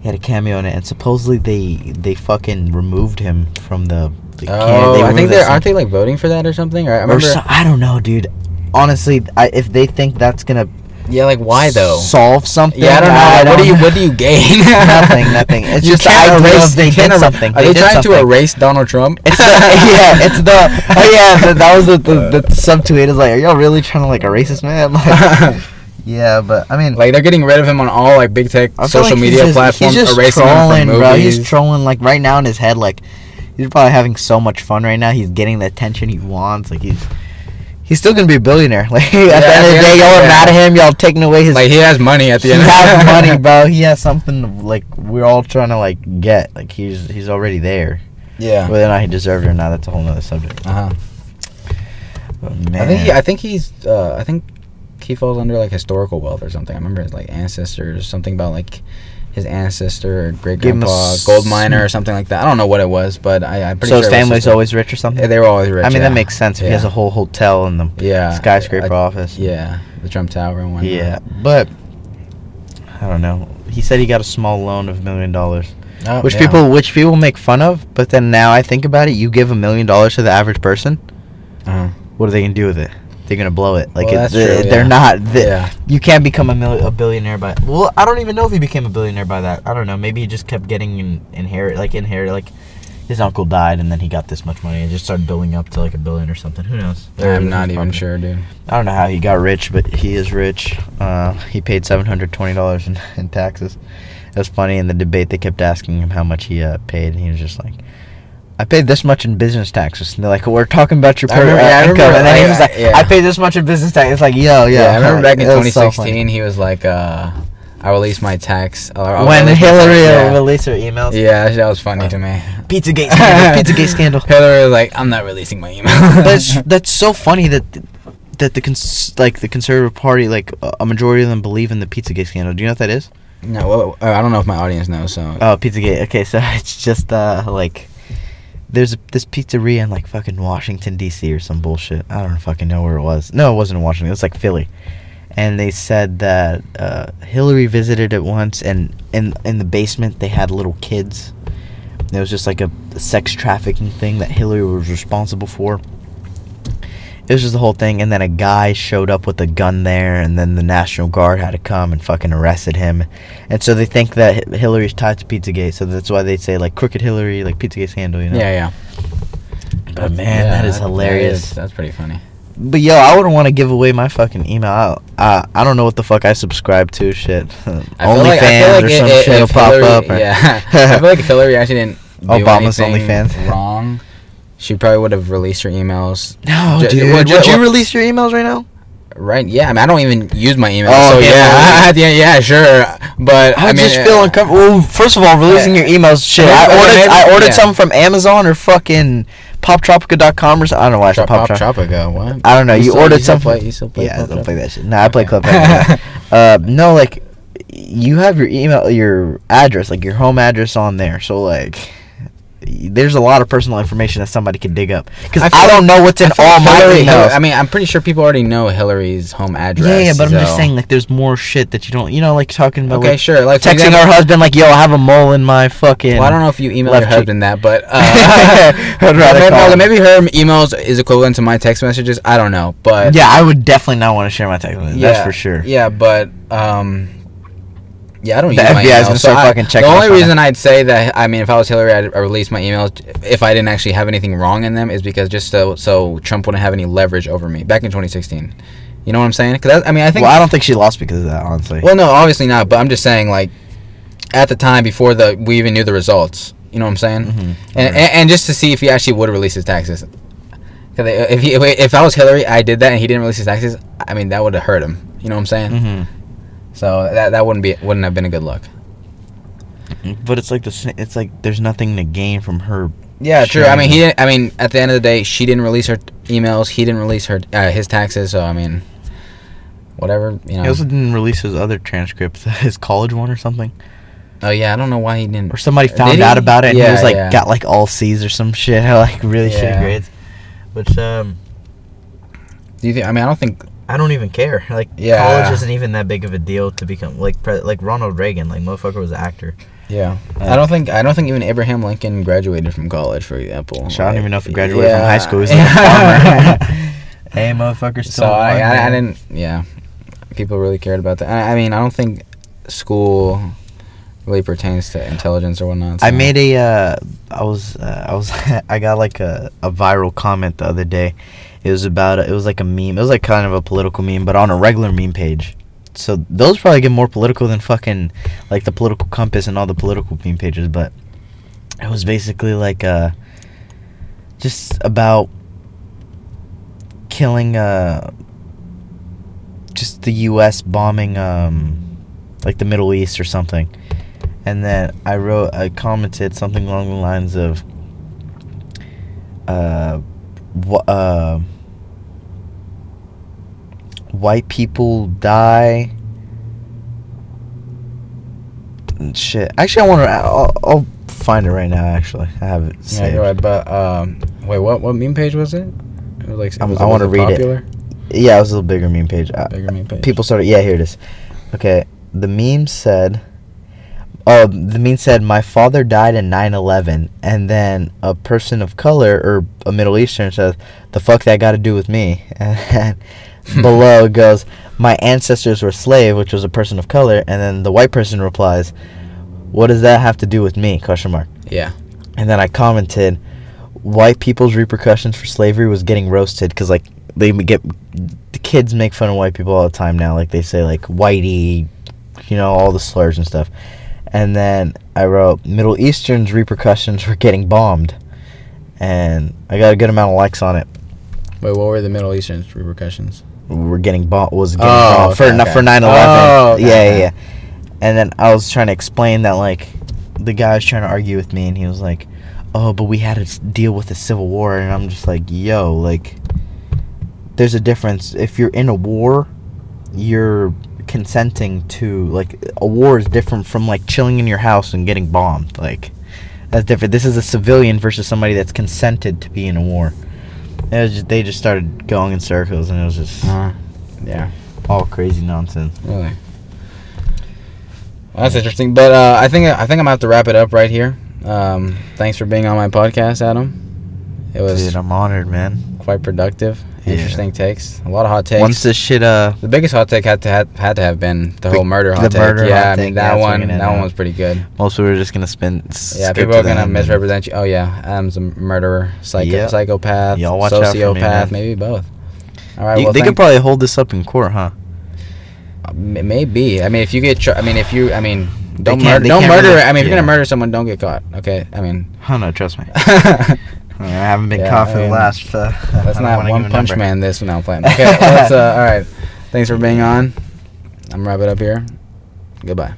He had a cameo in it, and supposedly they they fucking removed him from the. the Oh, they I think they're aren't they like voting for that or something? Or I Or remember. so, I don't know, dude. Honestly, I, if they think that's gonna yeah, like why though? solve something, Yeah, I don't know. Like, what do you what do you gain? Nothing, nothing. It's You just the erase- they did something. Are They they, trying to erase Donald Trump? It's the yeah, it's the oh yeah, the, that was the the, the subtweet is like, are y'all really trying to like erase this man? Like, yeah, but I mean, like they're getting rid of him on all like big tech social like media just- platforms, He's just erasing trolling, him from bro. movies. He's trolling like right now in his head. Like he's probably having so much fun right now. He's getting the attention he wants. Like he's he's still gonna be a billionaire. Like at the end of the day, y'all are mad at him. Y'all taking away his. like he has money at the end. he has money, bro. He has something like we're all trying to like get. Like he's he's already there. Yeah. Whether or not he deserved it or not, that's a whole nother subject. Uh huh. I think he, I think he's uh, I think he falls under like historical wealth or something. I remember his like ancestors, something about like his ancestor or great Give him a grandpa, gold miner or something like that. I don't know what it was, but I, I'm pretty so sure his it was family's always rich or something. Yeah, they were always rich. I mean, yeah. that makes sense. If he has Yeah. a whole hotel and the yeah skyscraper I- office. Yeah, the Trump Tower and whatnot. Yeah, but I don't know. He said he got a small loan of a million dollars, Oh, which yeah. people which people make fun of. But then now I think about it, you give a million dollars to the average person, Uh-huh. what are they gonna do with it? They're gonna blow it. Like Well, it- they- true, they're yeah. not. They, Yeah. You can't become a, mil- a billionaire by. Well, I don't even know if he became a billionaire by that. I don't know. Maybe he just kept getting in, inherit like inherit like. His uncle died, and then he got this much money, and just started building up to like a billion or something. Who knows? I'm not even sure, dude. I don't know how he got rich, but he is rich. Uh, he paid seven hundred twenty dollars in, in taxes. It was funny in the debate. They kept asking him how much he uh, paid, and he was just like, "I paid this much in business taxes." And they're like, "We're talking about your I per- remember- uh, yeah, I income," remember, and then he was like, I- yeah. "I paid this much in business tax." It's like, yo, yo. Yeah, I remember back in It was so 2016, he was like, uh, "I released my tax." Or, when Hillary uh, yeah. released her emails. Yeah, that was funny to me. Pizzagate scandal. Pizzagate scandal. Hillary was like, "I'm not releasing my email." that's that's so funny that that the cons- like the conservative party like a- a majority of them believe in the Pizzagate scandal. Do you know what that is? no, well, uh, I don't know if my audience knows. So Oh, Pizzagate. Okay, so it's just uh like there's this pizzeria in like fucking Washington D.C. or some bullshit. I don't fucking know where it was. No, it wasn't in Washington. It was like Philly. And they said that uh, Hillary visited it once, and in in the basement they had little kids. It was just like a sex trafficking thing that Hillary was responsible for. It was just the whole thing, and then a guy showed up with a gun there, and then the National Guard had to come and fucking arrested him. And so they think that Hi- Hillary's tied to Pizzagate, so that's why they say like crooked Hillary, like Pizzagate scandal, you know. yeah, yeah. But man, that is hilarious. that's pretty funny. But yo, I wouldn't want to give away my fucking email. I, I, I don't know what the fuck I subscribe to. Shit, feel like, OnlyFans like or some i- shit will pop up. or- Yeah, I feel like Hillary actually didn't Obama's OnlyFans. wrong, she probably would have released her emails. no, Ju- dude. ju- would you release your emails right now? Right? Yeah. I mean, I don't even use my email. Oh, so yeah, yeah, yeah, sure. But I, I, mean, just feel uh, uncomfortable. Well, first of all, releasing Yeah. your emails, shit. Maybe- I ordered, maybe- I ordered yeah. some from Amazon or fucking Poptropica.com or something. I don't know why I said Pop, Pop, Poptropica. What? I don't know. You, still- ordered still some. Play, you still play yeah, I don't play that shit. Nah, I play. Club uh, no, like you have your email, your address, like your home address on there. So like, there's a lot of personal information that somebody could dig up. Because I I, don't know what's in all my Hillary- emails. I mean, I'm pretty sure people already know Hillary's home address. yeah, yeah, but I'm just saying, like, there's more shit that you don't, you know, like talking about, Okay, like, sure. Like texting example- our husband, like, yo, I have a mole in my fucking. Well, I don't know if you email your cheek. husband that, but uh, maybe, maybe her emails is equivalent to my text messages. I don't know, but Yeah, I would definitely not want to share my text messages. That's for sure. Yeah, but um, yeah, I don't The use my gonna so I- fucking checking The only reason I'd say that, I mean, if I was Hillary, I'd release my emails if I didn't actually have anything wrong in them, is because just so so Trump wouldn't have any leverage over me back in 2016. You know what I'm saying? Because I mean, I think. well, I don't think she lost because of that, honestly. Well, no, obviously not. But I'm just saying, like, at the time before the we even knew the results. You know what I'm saying? Mhm. And, and and just to see if he actually would release his taxes. 'Cause if he if I was Hillary, I did that and he didn't release his taxes. I mean, that would have hurt him. You know what I'm saying? hmm So that that wouldn't be wouldn't have been a good look. But it's like the sa- it's like there's nothing to gain from her. Yeah, true. I mean, he didn't. I mean, at the end of the day, she didn't release her t- emails. He didn't release her uh, his taxes. So I mean, whatever. You know. He also didn't release his other transcripts, his college one or something. oh yeah, I don't know why he didn't. Or somebody Did found he? out about it and he was like yeah. got like all C's or some shit, like really shitty grades. Which um, Do you think? I mean, I don't think. I don't even care. Like Yeah. college isn't even that big of a deal to become like pre- like Ronald Reagan. Like motherfucker was an actor. Yeah, I don't think. I don't think even Abraham Lincoln graduated from college, for example. Shit, I don't even know if he graduated from high school. He's yeah. like a farmer. hey, motherfucker, still so I, alive, I, I didn't. Yeah, people really cared about that. I, I mean, I don't think school really pertains to intelligence or whatnot. I made a. Uh, I was. Uh, I was. I got like a, a viral comment the other day. It was about. A, it was like a meme. It was like kind of a political meme, but on a regular meme page. So those probably get more political than fucking like the political compass and all the political meme pages. But it was basically like uh, just about killing uh, just the U.S. bombing um, like the Middle East or something and then I wrote, I commented something along the lines of, uh, uh, white people die. and Shit. Actually, I want to. I'll, I'll find it right now. Actually, I have it Yeah, saved. go ahead. But um, wait, what what meme page was it? It was like. Was I wanna read it. Yeah, it was a little bigger meme page. Uh, Bigger meme page. people started. Yeah, here it is. Okay, the meme said. Oh, the meme said, "My father died in 9/11," and then a person of color or a Middle Eastern says, "The fuck that got to do with me?" And below it goes, "My ancestors were slave," which was a person of color, and then the white person replies, "What does that have to do with me?" Question mark. Yeah. And then I commented, white people's repercussions for slavery was getting roasted because like they get the kids make fun of white people all the time now. Like they say like whitey, you know, all the slurs and stuff. And then I wrote Middle Eastern's repercussions were getting bombed, and I got a good amount of likes on it. Wait, what were the Middle Eastern repercussions? We're getting bombed was getting Oh, bombed for okay, not okay. for 9/11. Oh, okay, yeah, yeah, yeah. And then I was trying to explain that like the guy was trying to argue with me, and he was like, "Oh, but we had to deal with the Civil War," and I'm just like, "Yo, like, there's a difference. If you're in a war, you're consenting to like a war is different from like chilling in your house and getting bombed. Like, that's different. This is a civilian versus somebody that's consented to be in a war." It was just, they just started going in circles, and it was just Uh, yeah. all crazy nonsense. Really. That's interesting, but uh, I think I think I'm gonna have to wrap it up right here. Um, thanks for being on my podcast, Adam. It was Dude, I'm honored, man. quite productive. Yeah. Interesting takes. A lot of hot takes. Once this shit, uh, the biggest hot take had to had, had to have been the whole murder hot the take. murder yeah, hot I mean take, that yeah, one that one was pretty good. most people are just gonna spin. Yeah, people are gonna misrepresent you. Oh yeah, Adam's a murderer, psycho, Yep. psychopath, Y'all watch out for me, sociopath, maybe both. All right, You- well, they could probably hold this up in court, huh? Uh, Maybe. I mean, if you get, I mean, if you, I mean, don't murder, don't murder. really- I mean, if you're gonna murder someone, don't get caught. Okay. I mean, Oh no, trust me. I haven't been Yeah, caught I for the last. Uh, don't not one punch man. This one I'm playing. Okay. let's, uh, all right. Thanks for being on. I'm wrap it up here. Goodbye.